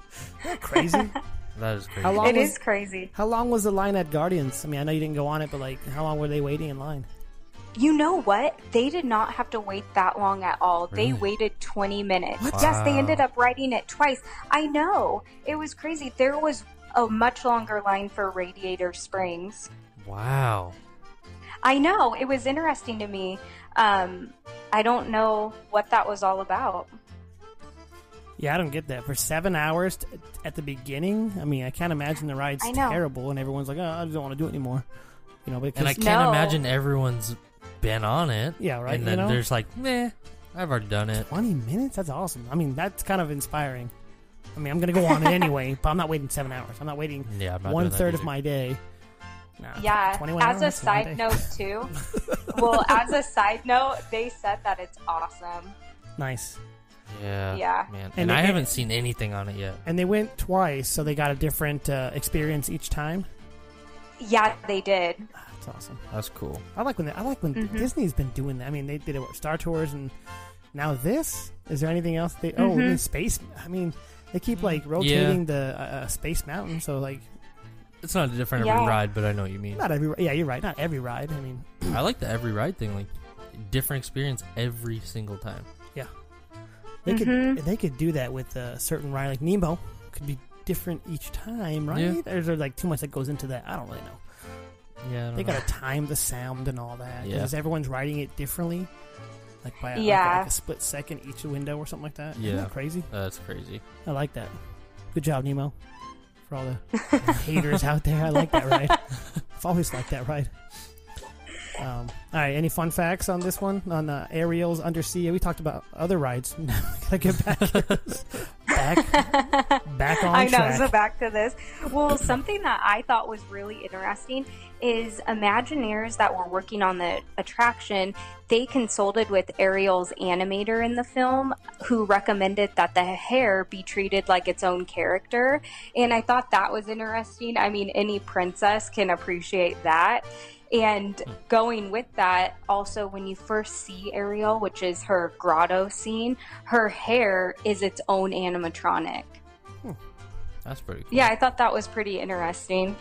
S5: [laughs] Crazy? [laughs]
S6: that is crazy.
S5: How long
S9: It
S5: was
S9: is crazy.
S5: how long was the line at Guardians? I mean, I know you didn't go on it, but like, how long were they waiting in line?
S9: You know what? They did not have to wait that long at all. They waited 20 minutes.
S5: What?
S9: Yes, they ended up riding it twice. I know. It was crazy. There was a much longer line for Radiator Springs.
S6: Wow.
S9: I know. It was interesting to me. Um, I don't know what that was all about.
S5: Yeah, I don't get that. For seven hours t- at the beginning, I mean, I can't imagine the ride's terrible, and everyone's like, "Oh, I don't want to do it anymore." You know, because
S6: And I can't
S9: No.
S6: imagine everyone's been on it.
S5: Yeah, right,
S6: And
S5: you
S6: then
S5: know?
S6: there's like, meh, I've already done it.
S5: twenty minutes—that's awesome. I mean, that's kind of inspiring. I mean, I'm gonna go on it [laughs] anyway, but I'm not waiting seven hours. I'm not waiting
S6: Yeah, I'm not
S5: one
S6: doing that
S5: third of my day. Nah,
S9: Yeah. As a
S5: hours, one
S9: side note, too. [laughs] well, as a side note, they said that it's awesome.
S5: nice.
S6: Yeah.
S9: Yeah.
S6: Man.
S5: And
S6: And, I haven't seen anything on it yet.
S5: And they went twice, so they got a different uh, experience each time.
S9: Yeah, they did.
S5: Ah, That's awesome.
S6: That's cool.
S5: I like when they, I like when
S9: Mhm.
S5: Disney's been doing that. I mean, they did it with Star Tours, and now this. Is there anything else? They oh, I
S9: Mhm.
S5: mean, space. I mean, They keep like rotating the uh, uh, Space Mountain, so like
S6: It's not a different
S9: Yeah.
S6: every ride, but I know what you mean.
S5: not every. Yeah, you're right. Not every ride. I mean, [clears throat]
S6: I like the every ride thing, like different experience every single time. Yeah.
S5: They
S9: Mhm.
S5: could they could do that with a certain ride, like Nemo. Could be different each time, right?
S6: Yeah.
S5: Or is there like too much that goes into that? I don't really know.
S6: Yeah, I
S5: They
S6: don't know.
S5: gotta time the sound and all that.
S6: Yeah.
S5: Because everyone's riding it differently, like by a, like a-
S9: Yeah.
S5: like a split second each window or something like that. Isn't
S6: Yeah.
S5: that crazy?
S6: That's crazy.
S5: I like that. Good job, Nemo. For all the haters out there, I like that ride. I've always liked that ride. Um, all right, any fun facts on this one on uh, Ariel's Undersea? We talked about other rides. [laughs] Gotta get back, back, back on [laughs]
S9: I know.
S5: track.
S9: So back to this. Well, something that I thought was really interesting is Imagineers that were working on the attraction. They consulted with Ariel's animator in the film, who recommended that the hair be treated like its own character, and I thought that was interesting. I mean, any princess can appreciate that. And hmm. going with that, also when you first see Ariel, which is her grotto scene, her hair is its own animatronic. Hmm.
S6: That's pretty cool.
S9: Yeah, I thought that was pretty interesting.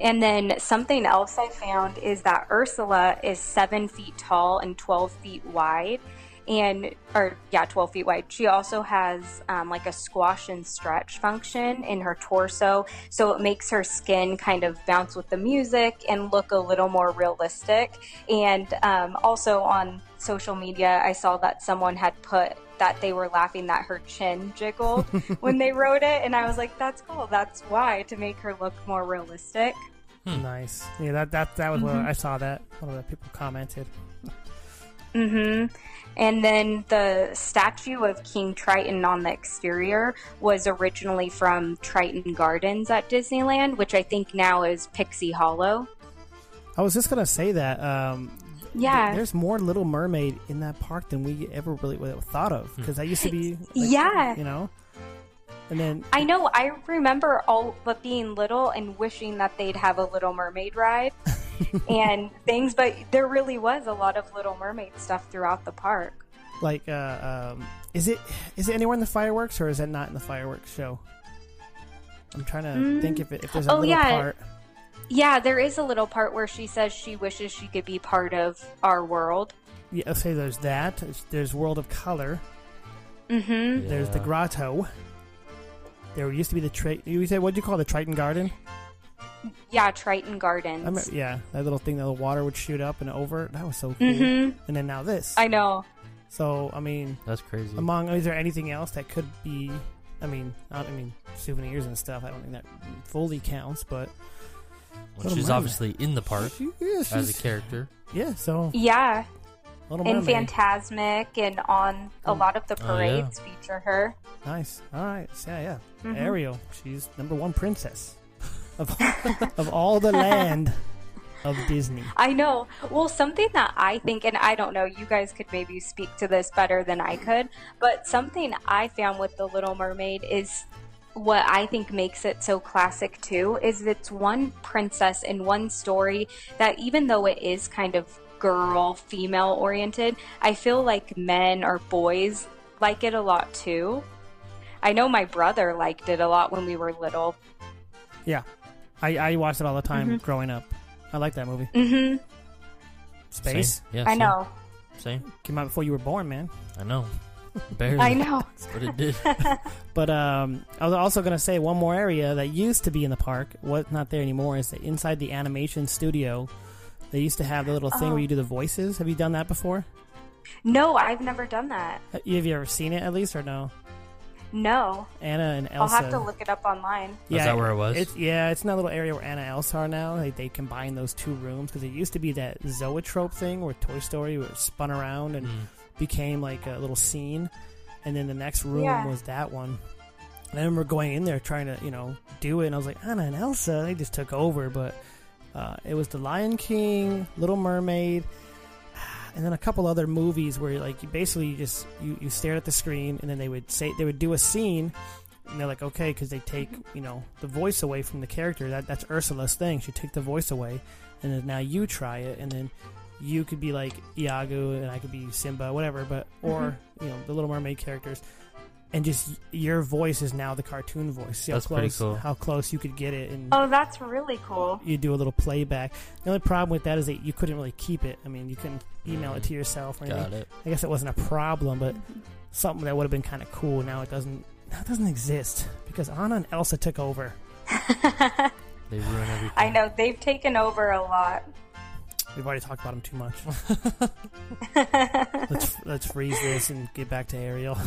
S9: And then something else I found is that Ursula is seven feet tall and 12 feet wide. And, or yeah, 12 feet wide. She also has um, like a squash and stretch function in her torso. So it makes her skin kind of bounce with the music and look a little more realistic. And um, also on social media, I saw that someone had put that they were laughing that her chin jiggled [laughs] when they wrote it. And I was like, that's cool. That's why, to make her look more realistic.
S5: Nice. Yeah, that that that was what
S9: Mhm.
S5: I saw. That one of the people commented.
S9: hmm And then the statue of King Triton on the exterior was originally from Triton Gardens at Disneyland, which I think now is Pixie Hollow.
S5: I was just gonna say that. Um,
S9: Yeah.
S5: there's more Little Mermaid in that park than we ever really thought of because that used to be. like,
S9: Yeah.
S5: You know. And then
S9: I know. I remember all but being little and wishing that they'd have a Little Mermaid ride [laughs] and things, but there really was a lot of Little Mermaid stuff throughout the park.
S5: like, uh, um, is it is it anywhere in the fireworks or is it not in the fireworks show? I'm trying to
S9: Mm.
S5: think if it, if there's a
S9: Oh,
S5: little
S9: yeah.
S5: part.
S9: Yeah, there is a little part where she says she wishes she could be part of our world.
S5: Yeah, I'll say there's that. There's, there's World of Color.
S9: Mm-hmm.
S5: There's the grotto. There used to be the Tri- you said what do you call it, the Triton Garden?
S9: Yeah, Triton Gardens.
S5: I remember, yeah, that little thing that the water would shoot up and over. That was so cool.
S9: Mm-hmm.
S5: And then now this.
S9: I know.
S5: So I mean,
S6: That's crazy.
S5: among is there anything else that could be? I mean, not, I mean souvenirs and stuff. I don't think that fully counts, but
S6: Well,
S5: Little
S6: she's
S5: Mermaid.
S6: obviously in the park
S5: She- yeah,
S6: as a
S5: she's-
S6: character.
S5: yeah. So
S9: Yeah,
S5: Little
S9: and
S5: Mermaid,
S9: Fantasmic and on a lot of the
S6: Oh, yeah.
S9: parades feature her.
S5: nice. All right, so, yeah, yeah.
S9: Mhm.
S5: Ariel, she's number one princess of [laughs] of all the land of Disney.
S9: I know. Well, something that I think, and I don't know, you guys could maybe speak to this better than I could, but something I found with The Little Mermaid is what I think makes it so classic too is it's one princess in one story that even though it is kind of girl female oriented, I feel like men or boys like it a lot too. I know my brother liked it a lot when we were little.
S5: Yeah, I, I watched it all the time
S9: Mm-hmm.
S5: growing up. I like that movie.
S9: Mhm.
S5: Space
S6: Same. Yeah,
S9: I
S6: same.
S9: know.
S6: Same.
S5: came out before you were born, man.
S6: I know. [laughs] Barely.
S9: I know.
S6: But it did. [laughs]
S5: But um, I was also gonna say one more area that used to be in the park, what's not there anymore, is that inside the animation studio. They used to have the little thing
S9: Oh.
S5: where you do the voices. Have you done that before?
S9: No, I've never done that.
S5: Uh, Have you ever seen it at least, or no?
S9: No.
S5: Anna and Elsa.
S9: I'll have to look it up online.
S6: Is that where it was?
S5: It's, yeah, it's in that little area where Anna and Elsa are now. They, they combine those two rooms because it used to be that zoetrope thing where Toy Story was spun around and
S6: Mm.
S5: Became like a little scene, and then the next room
S9: Yeah.
S5: was that one. And I remember going in there trying to you know do it, and I was like Anna and Elsa. They just took over, but uh, it was The Lion King, Little Mermaid. [sighs] And then a couple other movies where like you basically you just you, you stared at the screen and then they would say they would do a scene and they're like okay because they take you know the voice away from the character that that's Ursula's thing she take the voice away and then now you try it and then you could be like Iago and I could be Simba whatever but mm-hmm. or you know the Little Mermaid characters and just your voice is now the cartoon voice. See how
S6: That's pretty
S5: close
S6: cool.
S5: how close you could get it, and
S9: Oh, that's really cool.
S5: you do a little playback. The only problem with that is that you couldn't really keep it. I mean, you couldn't email it mm. to yourself or anything.
S6: Got it.
S5: I guess it wasn't a problem, but mm-hmm. something that would have been kind of cool. Now it doesn't. Now it doesn't exist because Anna and Elsa took over. [laughs]
S6: They ruin everything.
S9: I know they've taken over a lot.
S5: We've already talked about them too much. [laughs] let's let's freeze this and get back to Ariel.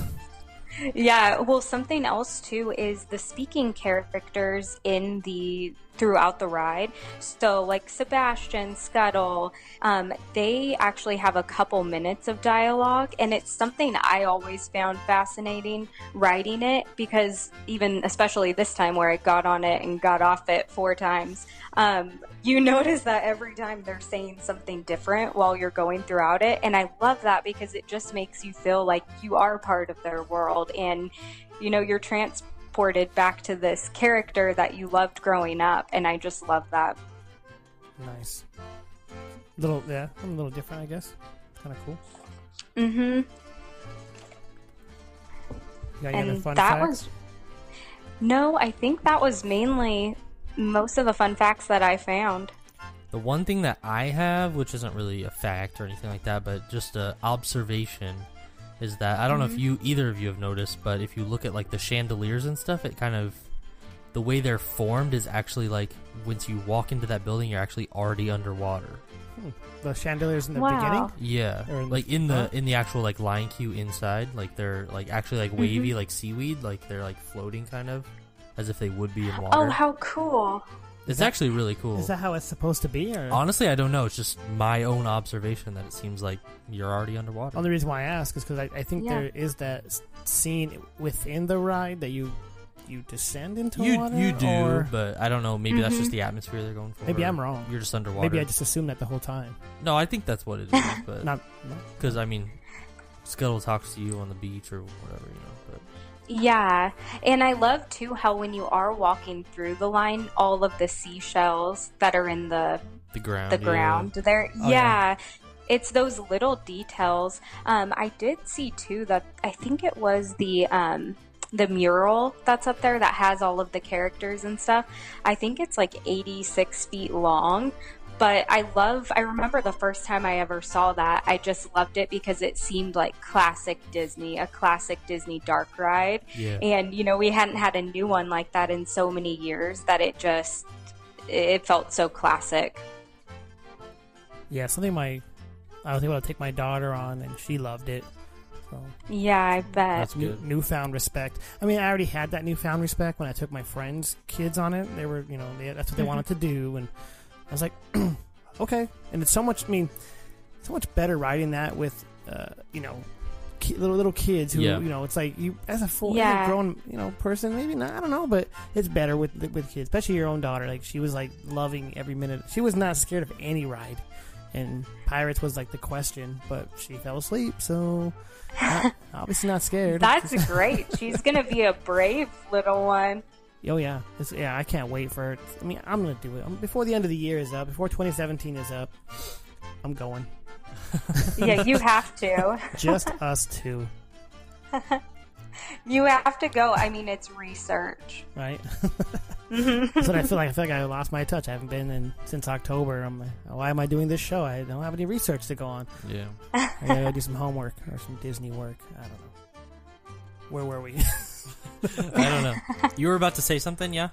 S9: Yeah, well, something else too is the speaking characters in the throughout the ride. So, like Sebastian, Scuttle, um, they actually have a couple minutes of dialogue, and it's something I always found fascinating writing it because even especially this time where I got on it and got off it four times, um, you [laughs] notice that every time they're saying something different while you're going throughout it, and I love that because it just makes you feel like you are part of their world and you know you're transported back to this character that you loved growing up and i just love that
S5: Nice. Little yeah, a little different, I guess. Kind of cool.
S9: mm-hmm
S5: You got any other
S9: and
S5: fun
S9: that
S5: facts?
S9: was no i think that was mainly most of the fun facts that i found
S6: The one thing that I have, which isn't really a fact or anything like that, but just a observation, is that I don't know if mm-hmm. you either of you have noticed, but if you look at like the chandeliers and stuff, it kind of the way they're formed is actually like once you walk into that building, you're actually already underwater. Hmm.
S5: the chandeliers in the
S9: Wow.
S5: beginning.
S6: Yeah,
S5: Or in the-
S6: like in the
S5: huh?
S6: in the actual like line queue inside, like they're like actually like wavy, mm-hmm. like seaweed, like they're like floating kind of, as if they would be in oh, water.
S9: oh how cool
S6: it's actually really cool.
S5: Is that how it's supposed to be? Or
S6: Honestly, I don't know. It's just my own observation that it seems like you're already underwater.
S5: only reason why I ask is because I, I think
S9: Yeah.
S5: there is that scene within the ride that you you descend into
S6: you
S5: water.
S6: you do,
S5: or
S6: but I don't know. Maybe that's
S9: Mhm.
S6: just the atmosphere they're going for.
S5: Maybe I'm wrong.
S6: You're just underwater.
S5: maybe I just assumed that the whole time.
S6: no. I think that's what it is, [laughs] but
S5: Not, not
S6: because I mean, Scuttle talks to you on the beach or whatever, you know.
S9: Yeah, and I love too how when you are walking through the line, all of the seashells that are in the
S6: the ground,
S9: the
S6: yeah.
S9: ground there,
S5: Oh,
S9: yeah,
S5: yeah.
S9: it's those little details. Um, I did see too that I think it was the um, the mural that's up there that has all of the characters and stuff. I think it's like eighty six feet long. But I love, I remember the first time I ever saw that, I just loved it because it seemed like classic Disney, a classic Disney dark ride.
S6: Yeah.
S9: And, you know, we hadn't had a new one like that in so many years that it just, it felt so classic.
S5: yeah, something my I was able to take my daughter on and she loved it. So
S9: Yeah, I bet.
S6: That's
S5: new,
S6: good.
S5: newfound respect. I mean, I already had that newfound respect when I took my friends' kids on it. They were, you know, they, that's what they
S6: Mm-hmm.
S5: wanted to do, and I was like, [clears throat] okay. And it's so much. I mean, so much better riding that with, uh, you know, ki- little little kids who,
S6: Yeah.
S5: you know, it's like you as a full, as
S9: Yeah.
S5: a grown, you know, person. Maybe not. I don't know, but it's better with with kids, especially your own daughter. Like she was like loving every minute. She was not scared of any ride. And Pirates was like the question, but she fell asleep, so [laughs] not- obviously not scared.
S9: That's [laughs] great. She's going to be a brave little one.
S5: Oh yeah, it's, yeah. I can't wait for it. I mean, I'm gonna do it. Um before the end of the year is up. Before 2017 is up, I'm going. [laughs]
S9: Yeah, you have to. [laughs]
S5: Just us two, [laughs]
S9: You have to go. I mean, it's research.
S5: right? That's what I feel like. I feel like I lost my touch. I haven't been in since October. I'm like, why am I doing this show? I don't have any research to go on.
S6: Yeah.
S5: I gotta go do some homework or some Disney work. I don't know. Where were we? [laughs]
S6: I don't know. You were about to say something, yeah?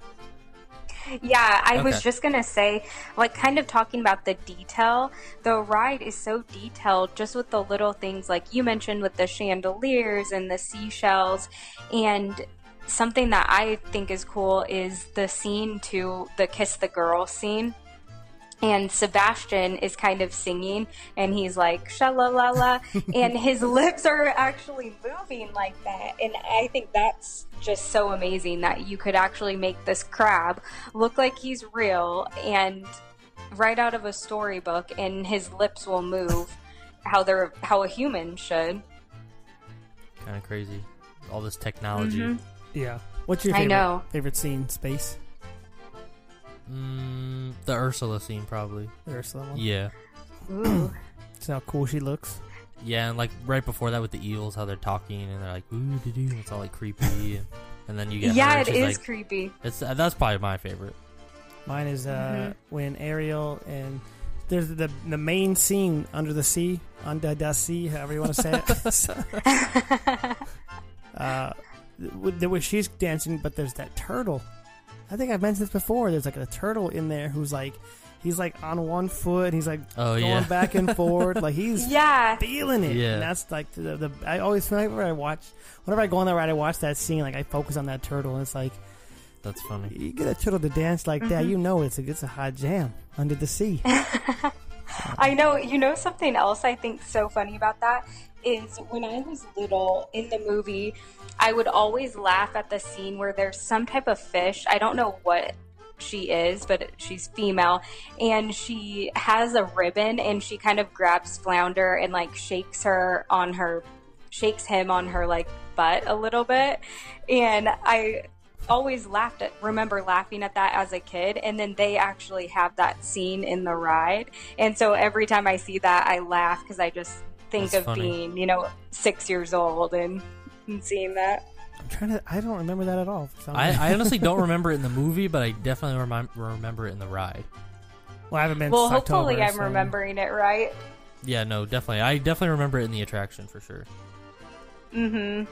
S9: Yeah, I was just going to say, like, kind of talking about the detail. The ride is so detailed, just with the little things like you mentioned with the chandeliers and the seashells. And something that I think is cool is the scene to the Kiss the Girl scene. And Sebastian is kind of singing, and he's like shalalala, [laughs] and his lips are actually moving like that. And I think that's just so amazing that you could actually make this crab look like he's real and right out of a storybook, and his lips will move how they're how a human should.
S6: Kind of crazy. All this technology.
S9: Mhm.
S5: yeah. What's your favorite, I
S9: know.
S5: favorite scene? Space.
S6: Mm, the Ursula scene, probably.
S5: The Ursula. one?
S6: Yeah.
S9: Ooh. [clears throat]
S5: See how cool she looks.
S6: Yeah, and like right before that with the eels, how they're talking and they're like ooh doo doo. It's all like creepy, and, [laughs] and then you get
S9: yeah,
S6: her,
S9: it
S6: she's
S9: is
S6: like-
S9: creepy.
S6: It's uh, that's probably my favorite.
S5: Mine is uh,
S9: Mhm.
S5: when Ariel and there's the the main scene under the sea, under the sea, however you want to say it. [laughs] [laughs] uh, with- where she's dancing, but there's that turtle. I think I've mentioned this before. There's like a turtle in there who's like, he's like on one foot, and he's like
S6: Oh
S5: going
S6: yeah,
S5: back and [laughs] forward, like he's
S9: yeah,
S5: feeling it.
S6: Yeah.
S5: And that's like the, the I always whenever I watch, whenever I go on that ride, I watch that scene. Like I focus on that turtle, and it's like
S6: that's funny.
S5: you get a turtle to dance like that,
S9: Mhm.
S5: you know it's a it's a hot jam under the sea. [laughs]
S9: I know. You know something else I think so funny about that is when I was little in the movie, I would always laugh at the scene where there's some type of fish. I don't know what she is, but she's female, and she has a ribbon, and she kind of grabs Flounder and like shakes her on her, shakes him on her like butt a little bit, and I always laughed at remember laughing at that as a kid and then they actually have that scene in the ride and so every time i see that i laugh because i just think
S6: That's
S9: of
S6: funny.
S9: being you know six years old and, and seeing that
S5: I'm trying to. I don't remember that at all.
S6: I. I honestly don't [laughs] remember it in the movie, but I definitely remi- remember it in the ride.
S5: well, I haven't been.
S9: well
S5: since
S9: hopefully
S5: October,
S9: i'm
S5: so-
S9: remembering it right
S6: Yeah, no, definitely. I definitely remember it in the attraction for sure.
S9: mm-hmm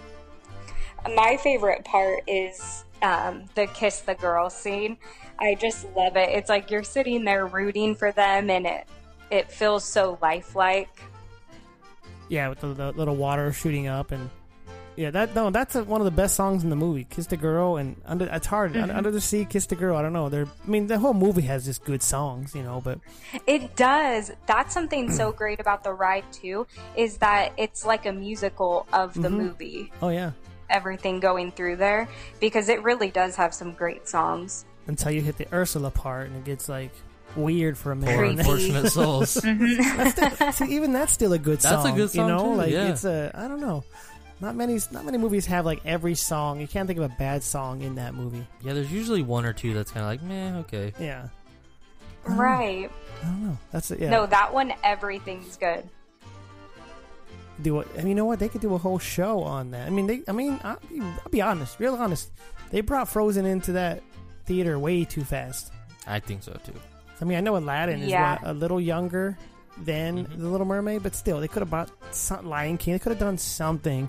S9: my favorite part is um, the kiss the girl scene i just love it it's like you're sitting there rooting for them and it it feels so lifelike
S5: Yeah, with the, the little water shooting up and. Yeah, that no, that's a, one of the best songs in the movie. "Kiss the Girl" and under it's hard.
S9: Mm-hmm.
S5: Under the Sea, "Kiss the Girl." I don't know. They're. I mean, the whole movie has just good songs, you know. But
S9: It does. That's something so great about the ride too, is that it's like a musical of the
S5: Mhm.
S9: movie.
S5: oh yeah,
S9: Everything going through there because it really does have some great songs.
S5: until you hit the Ursula part and it gets like weird for a minute.
S9: Creepy.
S6: unfortunate [laughs] souls.
S9: Mm-hmm.
S5: That's still- see, even that's still a good song.
S6: That's a good song,
S5: you know,
S6: too,
S5: like
S6: yeah.
S5: it's a. I don't know. Not many. Not many movies have like every song. You can't think of a bad song in that movie.
S6: yeah, there's usually one or two that's kind of like, meh, okay.
S5: Yeah.
S9: Right.
S5: I don't know. That's it. Yeah.
S9: No, that one everything's good.
S5: Do it. I mean, you know what? They could do a whole show on that. I mean, they. I mean, I'll be, I'll be honest, real honest. They brought Frozen into that theater way too fast.
S6: I think so too.
S5: I mean, I know Aladdin is what, a little younger than
S6: Mhm.
S5: the Little Mermaid, but still, they could have bought some, Lion King. They could have done something.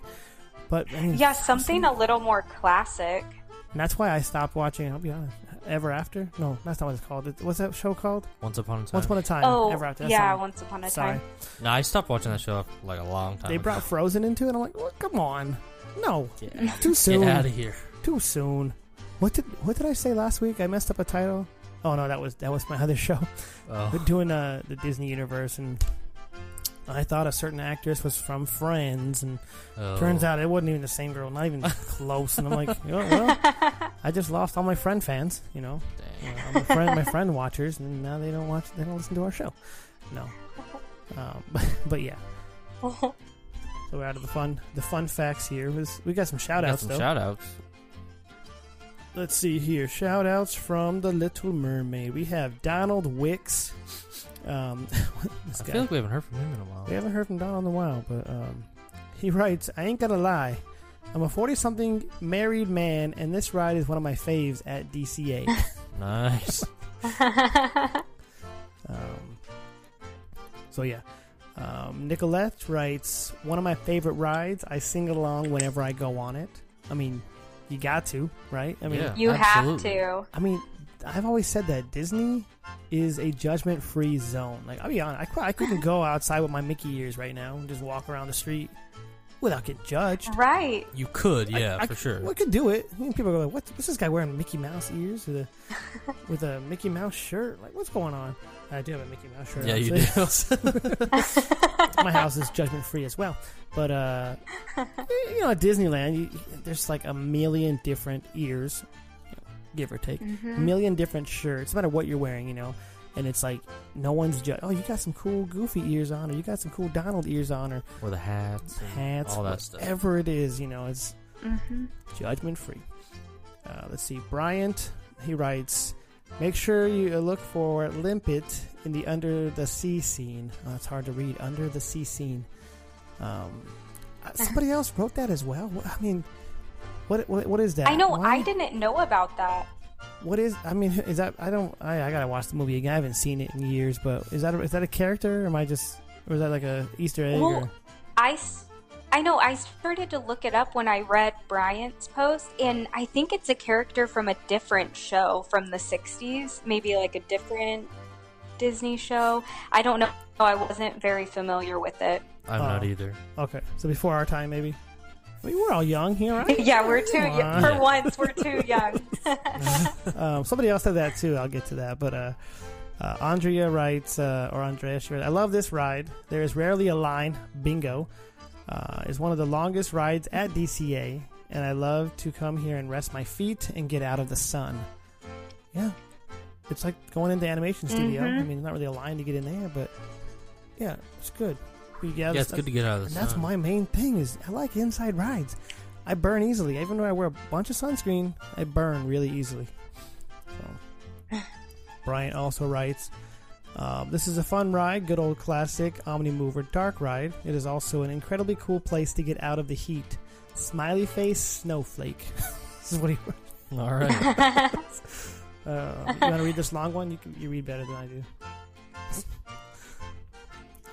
S5: But I mean,
S9: Yeah, something a little more classic.
S5: And that's why I stopped watching. I'll be honest. Ever After? No, that's not what it's called. It- What's that show called?
S6: Once upon a time.
S5: Once Upon a Time.
S9: Oh,
S5: Ever After. That's
S9: yeah,
S5: not-
S9: Once Upon a
S5: Sorry.
S9: Time.
S6: no, I stopped watching that show like a long time.
S5: They
S6: ago.
S5: brought Frozen into it. I'm like, well, come on, no,
S6: Yeah.
S5: too soon.
S6: Get out of here.
S5: Too soon. What did What did I say last week? I messed up a title. Oh no, that was that was my [laughs] other show. Oh. We're
S6: Oh,
S5: doing uh, the Disney universe, and I thought a certain actress was from Friends, and
S6: oh.
S5: turns out it wasn't even the same girl, not even [laughs] close. And I'm like, you know, well, I just lost all my friend fans. You know,
S6: Dang.
S5: you my friend, my friend watchers, and now they don't watch, they don't listen to our show. No, um, but, [laughs] but yeah. So we're out of the fun, the fun facts here. Was we got some shout outs
S6: some
S5: though.
S6: shout outs.
S5: Let's see here. Shout outs from the Little Mermaid. We have Donald Wicks. Um, [laughs] this
S6: I
S5: guy.
S6: feel like we haven't heard from him in a while.
S5: We haven't heard from Don in a while, but um, he writes, I ain't gonna lie. I'm a 40 something married man, and this ride is one of my faves at DCA. [laughs]
S6: Nice. [laughs]
S5: um, so, yeah. Um, Nicolette writes, One of my favorite rides. I sing along whenever I go on it. I mean, you got to, right? I mean,
S6: Yeah.
S9: you
S6: Absolutely.
S9: have to.
S5: I mean, I've always said that Disney is a judgment free zone. Like, I'll be honest, I, I couldn't go outside with my Mickey ears right now and just walk around the street without getting judged.
S9: Right.
S6: You could, yeah,
S5: I,
S6: for sure.
S5: Well, I could do it. I mean, people go, like, "What? What's this guy wearing Mickey Mouse ears with a [laughs] with a Mickey Mouse shirt? Like, what's going on?" I do have a Mickey Mouse shirt.
S6: yeah, you do. [laughs] [laughs]
S5: My house is judgment free as well. But uh, you know, at Disneyland, you, there's like a million different ears, you know, give or take, a
S9: Mm-hmm.
S5: million different shirts. No matter what you're wearing, you know. And it's like no one's judge. Oh, you got some cool Goofy ears on, or you got some cool Donald ears on, or
S6: or the hats,
S5: hats,
S6: all that stuff.
S5: whatever it is. You know, it's
S9: Mm-hmm.
S5: judgment free. Uh, let's see. Bryant, he writes, make sure you look for Limpet in the Under the Sea scene. Oh, it's hard to read. Under the Sea scene. Um, uh, somebody [laughs] else wrote that as well. I mean, what what, what is that?
S9: I know
S5: Why-
S9: I didn't know about that.
S5: What is? I mean, [laughs] is that? I don't. I, I gotta watch the movie again. I haven't seen it in years. But is that a, is that a character? Or am I just? Or is that like a Easter egg?
S9: Well,
S5: or?
S9: I, s- I know I started to look it up when I read Bryant's post, and I think it's a character from a different show from the 60s, maybe like a different Disney show. I don't know. I wasn't very familiar with it.
S6: I'm not
S5: Oh.
S6: either.
S5: Okay, so before our time, maybe. I mean, we're all young here, right?
S9: yeah, we're too
S5: Come
S9: young. For once, we're too young. [laughs]
S5: um, somebody else said that too. I'll get to that. But uh, uh, Andrea writes, uh, or Andrea, she writes, I love this ride. There is rarely a line. Bingo. Uh, is one of the longest rides at DCA, and I love to come here and rest my feet and get out of the sun. Yeah, it's like going into animation studio.
S9: Mhm.
S5: I mean, it's not really a line to get in there, but yeah, it's good. We get
S6: Yeah, it's
S5: sun.
S6: good to get out of the
S5: And that's my main thing is I like inside rides. I burn easily. Even though I wear a bunch of sunscreen, I burn really easily. So. [sighs] Brian also writes, um, "This is a fun ride, good old classic Omnimover Dark ride. It is also an incredibly cool place to get out of the heat. Smiley face snowflake. [laughs] this is what he. Wrote.
S6: All right. [laughs]
S5: Uh, you want to read this long one? You can. You read better than I do. [laughs]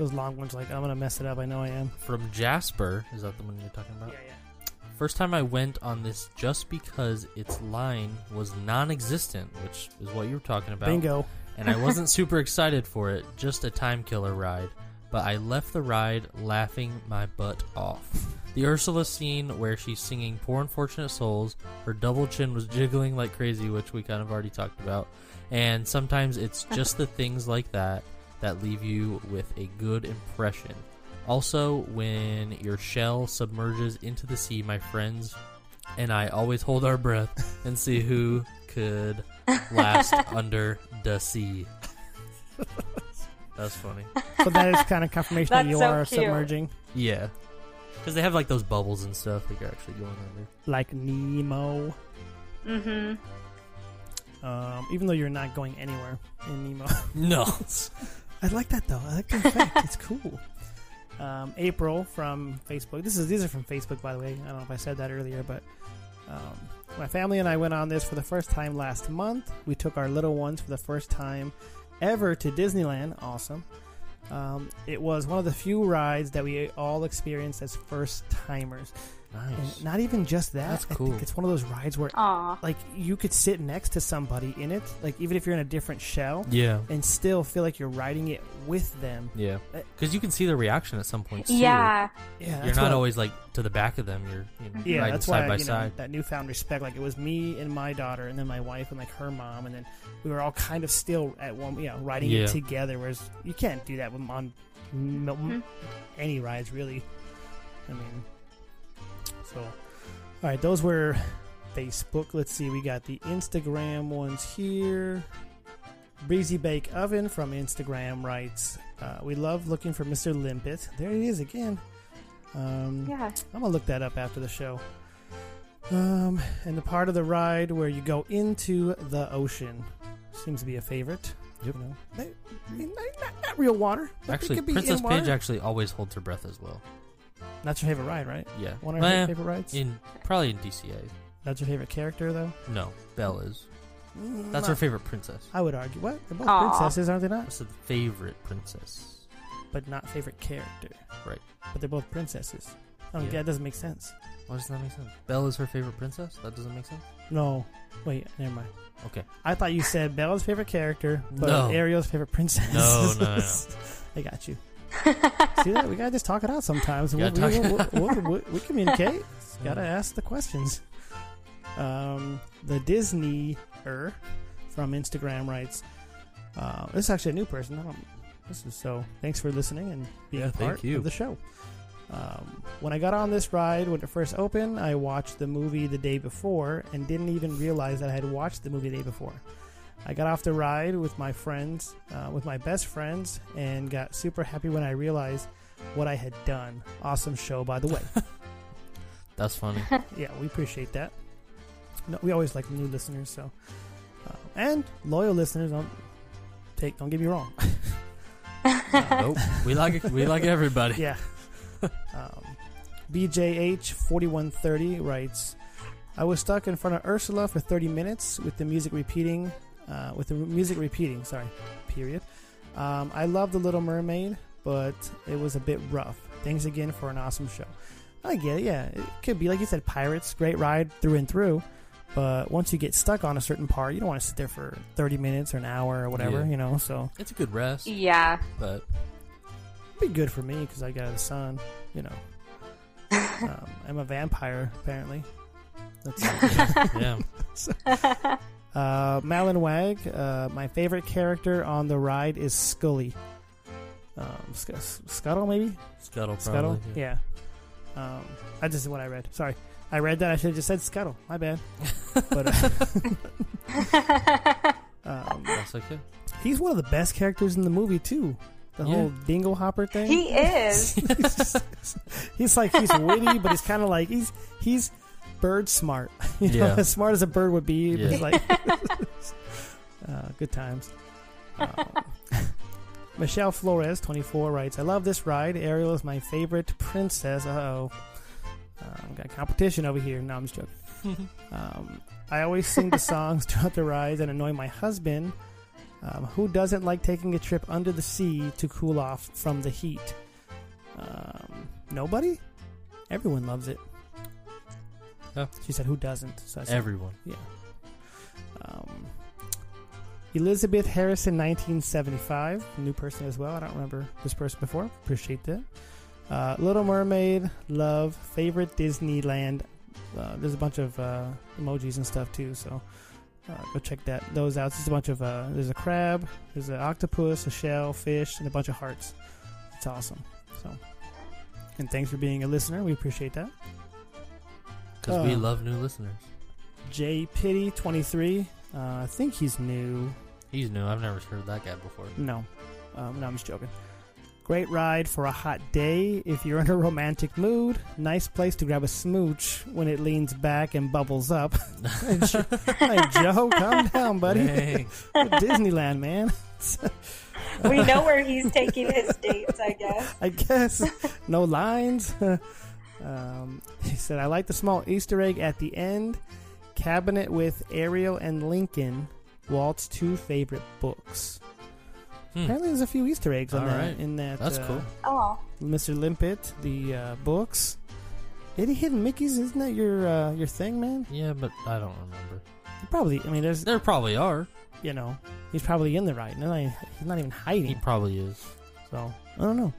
S5: Those long ones, like I'm gonna mess it up. I know I am.
S6: From Jasper, is that the one you're talking about?
S5: yeah. yeah.
S6: First time I went on this just because its line was non existent, which is what you were talking about.
S5: Bingo.
S6: And I wasn't [laughs] super excited for it, just a time killer ride. But I left the ride laughing my butt off. The Ursula scene where she's singing Poor Unfortunate Souls, her double chin was jiggling like crazy, which we kind of already talked about. And sometimes it's just the things like that that leave you with a good impression. Also, when your shell submerges into the sea, my friends and I always hold our breath [laughs] and see who could last [laughs] under the sea. That's funny.
S5: So that is kind of confirmation that you
S9: so
S5: are
S9: cute.
S5: submerging,
S6: Yeah. Because they have like those bubbles and stuff that you're actually going under.
S5: like Nemo.
S9: hmm
S5: Um, even though you're not going anywhere in Nemo.
S6: No. [laughs]
S5: I like that though. I like the effect. it's cool. [laughs] Um, April from Facebook. This is these are from Facebook, by the way. I don't know if I said that earlier, but um, my family and I went on this for the first time last month. We took our little ones for the first time ever to Disneyland. Awesome. Um, it was one of the few rides that we all experienced as first timers.
S6: Nice.
S5: And not even just that.
S6: That's
S5: I
S6: cool.
S5: think it's one of those rides where
S9: Aw.
S5: like you could sit next to somebody in it, like even if you're in a different shell,
S6: Yeah.
S5: and still feel like you're riding it with them.
S6: Yeah.
S5: Uh,
S6: Because you can see the reaction at some points. Too.
S9: Yeah.
S5: Yeah,
S6: You're not always like to the back of them. You're you know,
S5: Yeah,
S6: riding
S5: that's
S6: side
S5: why
S6: by
S5: you know,
S6: side.
S5: that newfound respect. Like it was me and my daughter, and then my wife and like her mom, and then we were all kind of still at one, you know, riding
S6: Yeah.
S5: it together. Whereas you can't do that with on m- m-
S9: Mhm.
S5: any rides, really. I mean, so all right, those were Facebook. Let's see, we got the Instagram ones here. Breezy Bake Oven from Instagram writes, uh, "We love looking for Mr. Limpet. There he is again." Um,
S9: Yeah.
S5: I'm gonna look that up after the show. Um, and the part of the ride where you go into the ocean seems to be a favorite.
S6: Yep.
S5: You know, They- not, not- not real water.
S6: Actually,
S5: could be
S6: Princess
S5: in water.
S6: Paige actually always holds her breath as well.
S5: That's your favorite ride, right?
S6: Yeah.
S5: One of
S6: Well,
S5: your favorite rides.
S6: in probably in DCA.
S5: That's your favorite character, though.
S6: No, Belle is.
S5: Mm,
S6: That's
S5: no.
S6: her favorite princess.
S5: I would argue. What? They're both
S9: Aw.
S5: princesses, aren't they not?
S6: That's the favorite princess.
S5: But not favorite character.
S6: Right.
S5: But they're both princesses. I don't
S6: Yeah.
S5: get. That doesn't make sense.
S6: Why does that make sense? Belle is her favorite princess. That doesn't make sense.
S5: No. Wait. Never mind.
S6: Okay.
S5: I thought you said Bella's favorite character, but
S6: No.
S5: Ariel's favorite princess.
S6: No, no, no. [laughs]
S5: I got you. [laughs] See that? We gotta just talk it out sometimes. We, we, we, we, [laughs] communicate. gotta ask the questions. Um, the Disney er from Instagram writes, uh, "This is actually a new person. I don't, this is so. Thanks for listening and being
S6: Yeah,
S5: a part of the show." Um, when I got on this ride when it first opened, I watched the movie the day before and didn't even realize that I had watched the movie the day before. I got off the ride with my friends, uh, with my best friends, and got super happy when I realized what I had done. Awesome show, by the way. [laughs]
S6: That's funny. [laughs]
S5: yeah, we appreciate that. No, we always like new listeners, so uh, and loyal listeners. Don't take. Don't get me wrong. [laughs]
S6: nope. We like we like everybody.
S5: yeah. Um, BJH4130 writes, I was stuck in front of Ursula for 30 minutes with the music repeating, uh, with the music repeating, sorry, period. Um, I love The Little Mermaid, but it was a bit rough. Thanks again for an awesome show. I get it, yeah. It could be, like you said, pirates, great ride through and through. But once you get stuck on a certain part, you don't want to sit there for 30 minutes or an hour or whatever,
S6: Yeah.
S5: you know? So
S6: It's a good rest,
S9: Yeah.
S6: but
S5: be good for me because I got a son. You know, [laughs] um, I'm a vampire apparently. That's [laughs]
S6: yeah. [laughs]
S5: uh, Malin Wag. Uh, my favorite character on the ride is Scully. Um, Sc- Scuttle maybe
S6: Scuttle, probably.
S5: Scuttle. Yeah. Um, I just what I read. Sorry, I read that. I should have just said Scuttle. My bad. but uh, [laughs] um,
S6: That's okay.
S5: he's one of the best characters in the movie too. The
S6: Yeah.
S5: whole dingle hopper thing.
S9: He is.
S5: he's, [laughs] just- he's like he's witty, but he's kind of like he's he's bird smart. [laughs] You know,
S6: Yeah.
S5: as smart as a bird would be.
S6: Yeah.
S5: like [laughs] [laughs] uh, good times. Um, Michelle Flores, 24, writes, I love this ride. Ariel is my favorite princess. Uh-oh. Um, got competition over here. No, I'm just joking. um, I always sing the songs throughout the rides and annoy my husband, um, who doesn't like taking a trip under the sea to cool off from the heat. Um, nobody? Everyone loves it.
S6: Oh.
S5: She said, who doesn't? So I said,
S6: Everyone.
S5: yeah. Um, Elizabeth Harrison, 1975. New person as well. I don't remember this person before. Appreciate that. Uh, Little Mermaid, love, favorite Disneyland. Uh, there's a bunch of uh, emojis and stuff too, so uh, go check that those out. There's a bunch of uh, there's a crab, there's an octopus, a shell, fish, and a bunch of hearts. It's awesome. So, and thanks for being a listener. We appreciate that.
S6: Because we
S5: Uh,
S6: love new listeners.
S5: J Pity 23. Uh, I think he's new.
S6: He's new. I've never heard that guy before.
S5: No, um, no, I'm just joking. Great ride for a hot day if you're in a romantic mood. Nice place to grab a smooch when it leans back and bubbles up. [laughs] hey, Joe, calm down, buddy. [laughs] Disneyland, man.
S9: we know where he's taking his dates, I guess. [laughs]
S5: I guess no lines. Um, [laughs] he said, "I like the small Easter egg at the end. Cabinet with Ariel and Lincoln. Walt's two favorite books.
S6: Hmm.
S5: Apparently, there's a few Easter eggs on
S6: All
S5: that.
S6: right.
S5: In that,
S6: That's
S5: uh,
S6: cool.
S9: Oh.
S5: Mr. Limpet, the uh, books. Eddie Hidden Mickey's, isn't that your uh, your thing, man?
S6: Yeah, but I don't remember.
S5: Probably. I mean, there's
S6: There probably are.
S5: you know, he's probably in the right. No, he's not even hiding.
S6: He probably is.
S5: So I don't know.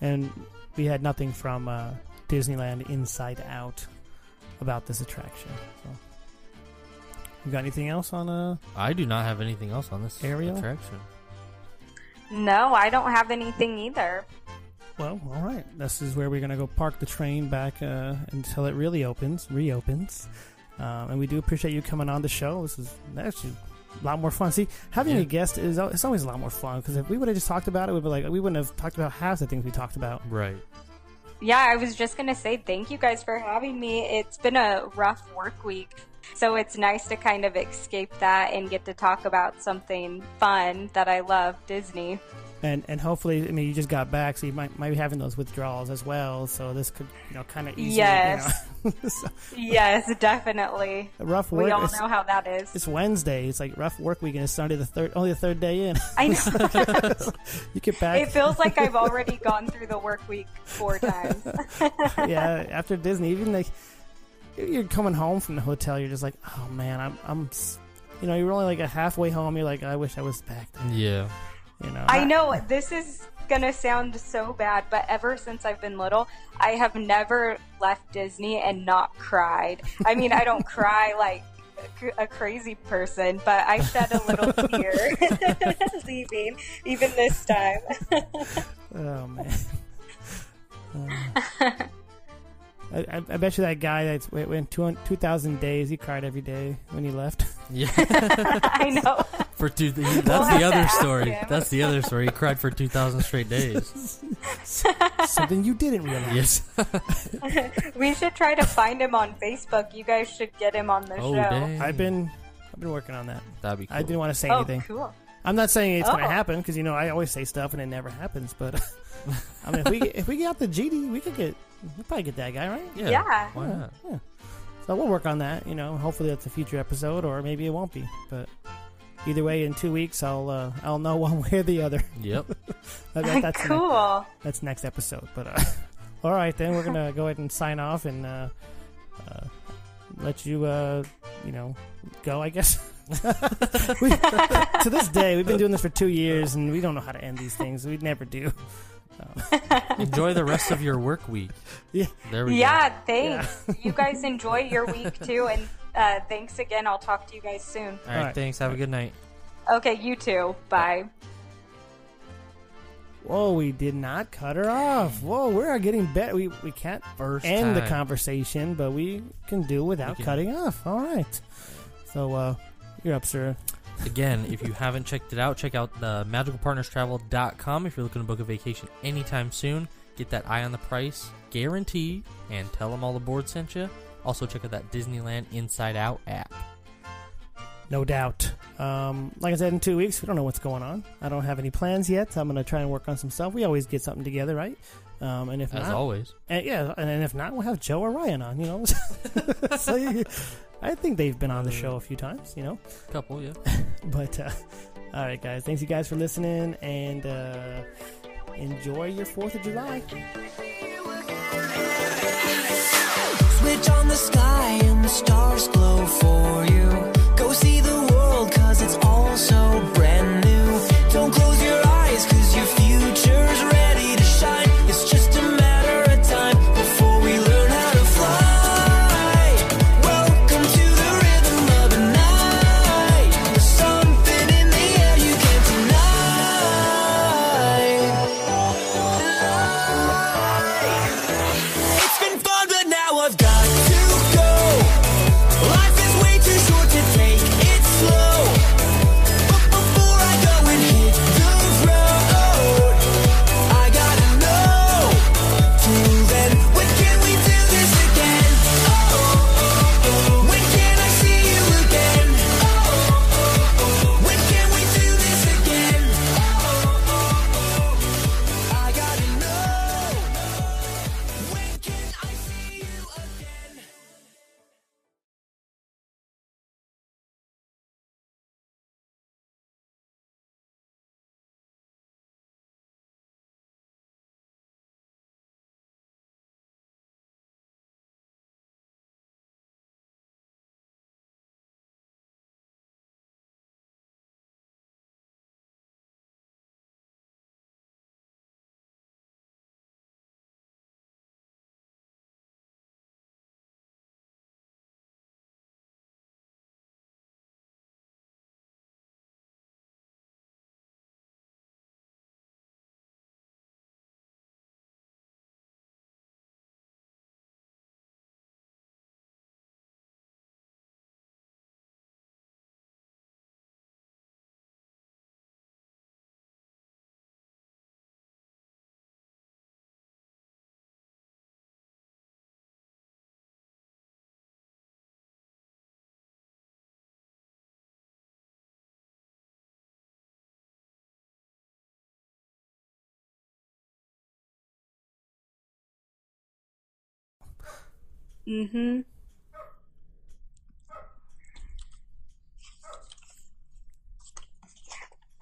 S5: And we had nothing from uh, Disneyland Inside Out about this attraction. So you got anything else on uh
S6: I do not have anything else on this
S5: Ariel?
S6: attraction.
S9: No, I don't have anything either.
S5: well, all right. This is where we're gonna go park the train back uh, until it really opens, reopens. Um, and we do appreciate you coming on the show. This is actually a lot more fun. See, having
S6: Yeah.
S5: a guest is it's always a lot more fun because if we would have just talked about it, we'd be like we wouldn't have talked about half the things we talked about.
S6: Right.
S9: Yeah, I was just going to say thank you guys for having me. It's been a rough work week. So it's nice to kind of escape that and get to talk about something fun that I love, Disney.
S5: And and hopefully, I mean, you just got back, so you might might be having those withdrawals as well. So this could, you know, kind of ease.
S9: Yes.
S5: You know. [laughs] So,
S9: Yes, definitely.
S5: a rough work.
S9: We all know how that is.
S5: it's Wednesday. It's like rough work weekend. It's Sunday, the third, only the third day in.
S9: I know. [laughs] [laughs]
S5: you get back.
S9: It feels like I've already gone through the work week four times.
S5: yeah, after Disney, even like you're coming home from the hotel, you're just like, oh man, I'm, I'm, you know, you're only like a halfway home. You're like, I wish I was back there.
S6: Yeah.
S5: You know,
S9: I know this is gonna sound so bad, but ever since I've been little, I have never left Disney and not cried. I mean, I don't cry [laughs] like a crazy person, but I shed a little [laughs] tear [laughs] leaving, even this time.
S5: Oh man. Um, I, I, I bet you that guy that went, went two, 2,000 days, he cried every day when he left. [laughs]
S6: Yeah. [laughs]
S9: I know.
S6: for two. That's
S9: We'll
S6: the
S9: have to
S6: other story.
S9: him.
S6: That's the other story. He cried for two thousand straight days. [laughs]
S5: Something you didn't realize.
S6: Yes.
S9: We should try to find him on Facebook. You guys should get him on the
S6: Oh
S9: show.
S6: dang.
S5: I've been, I've been working on that.
S6: That'd be cool.
S5: I didn't want to say
S9: Oh,
S5: anything.
S9: cool.
S5: I'm not saying it's going
S9: Oh.
S5: to happen because you know I always say stuff and it never happens. But I mean, if we get, if we get out the GD, we could get We'll probably get that guy, right?
S6: Yeah.
S9: Yeah.
S6: Why not? Yeah.
S5: So we'll work on that. You know, hopefully that's a future episode, or maybe it won't be. But either way, in two weeks, I'll uh, I'll know [laughs] one way or the other.
S6: Yep. [laughs] [laughs]
S5: That- that- that's ne-
S9: cool.
S5: that's next episode. But uh, all right, then we're gonna go ahead and sign off and uh, uh, let you uh, you know go. I guess. we, to this day, we've been doing this for two years, and we don't know how to end these things. We never do. [laughs]
S6: Enjoy the rest of your work week.
S5: Yeah.
S6: There we
S9: Yeah, thanks. you guys enjoy your week too, and uh, thanks again. I'll talk to you guys soon.
S6: go. All right,
S5: Alright.
S6: thanks. Have a good night.
S9: Okay, you too. Bye.
S5: Whoa, we did not cut her off. Whoa, we're getting better. We we can't
S6: First
S5: end the conversation, but we can do without
S6: can.
S5: cutting off. All right. So uh, you're up, sir.
S6: Again, if you haven't checked it out, check out the magicalpartnerstravel.com if you're looking to book a vacation anytime soon. Get that eye on the price guarantee and tell them All Aboard sent you. Also, check out that Disneyland Inside Out app.
S5: No doubt. Um, like I said, in two weeks, we don't know what's going on. I don't have any plans yet. I'm going to try and work on some stuff. We always get something together, right? Um, and if
S6: As
S5: not,
S6: always.
S5: and yeah, and, and if not, we'll have Joe or Ryan on. You know, [laughs] so you- I think they've been on the show a few times. You know,
S6: Couple, yeah. [laughs]
S5: but uh, all right, guys. Thanks you guys for listening, and uh, enjoy your Fourth of July.
S8: Switch on the sky and the stars glow for you. Cause it's all so brand new. Don't close your eyes cause your future's ready
S9: Mm-hmm.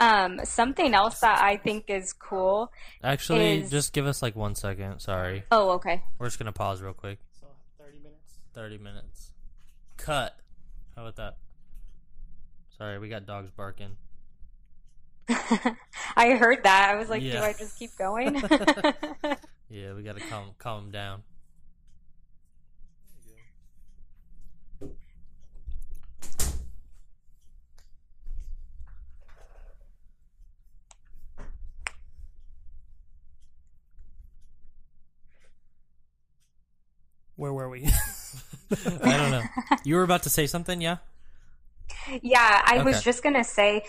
S9: Um, something else that I think is cool.
S6: Actually,
S9: Is-
S6: just give us like one second. Sorry.
S9: Oh, okay.
S6: We're just going to pause real quick.
S5: So thirty minutes.
S6: 30 minutes. Cut. How about that? Sorry, we got dogs barking. [laughs]
S9: I heard that. I was like, do I just keep going? [laughs] [laughs]
S6: Yeah, we got to calm calm them down.
S5: Where were we? [laughs]
S6: I don't know. You were about to say something, yeah?
S9: yeah, I was just gonna say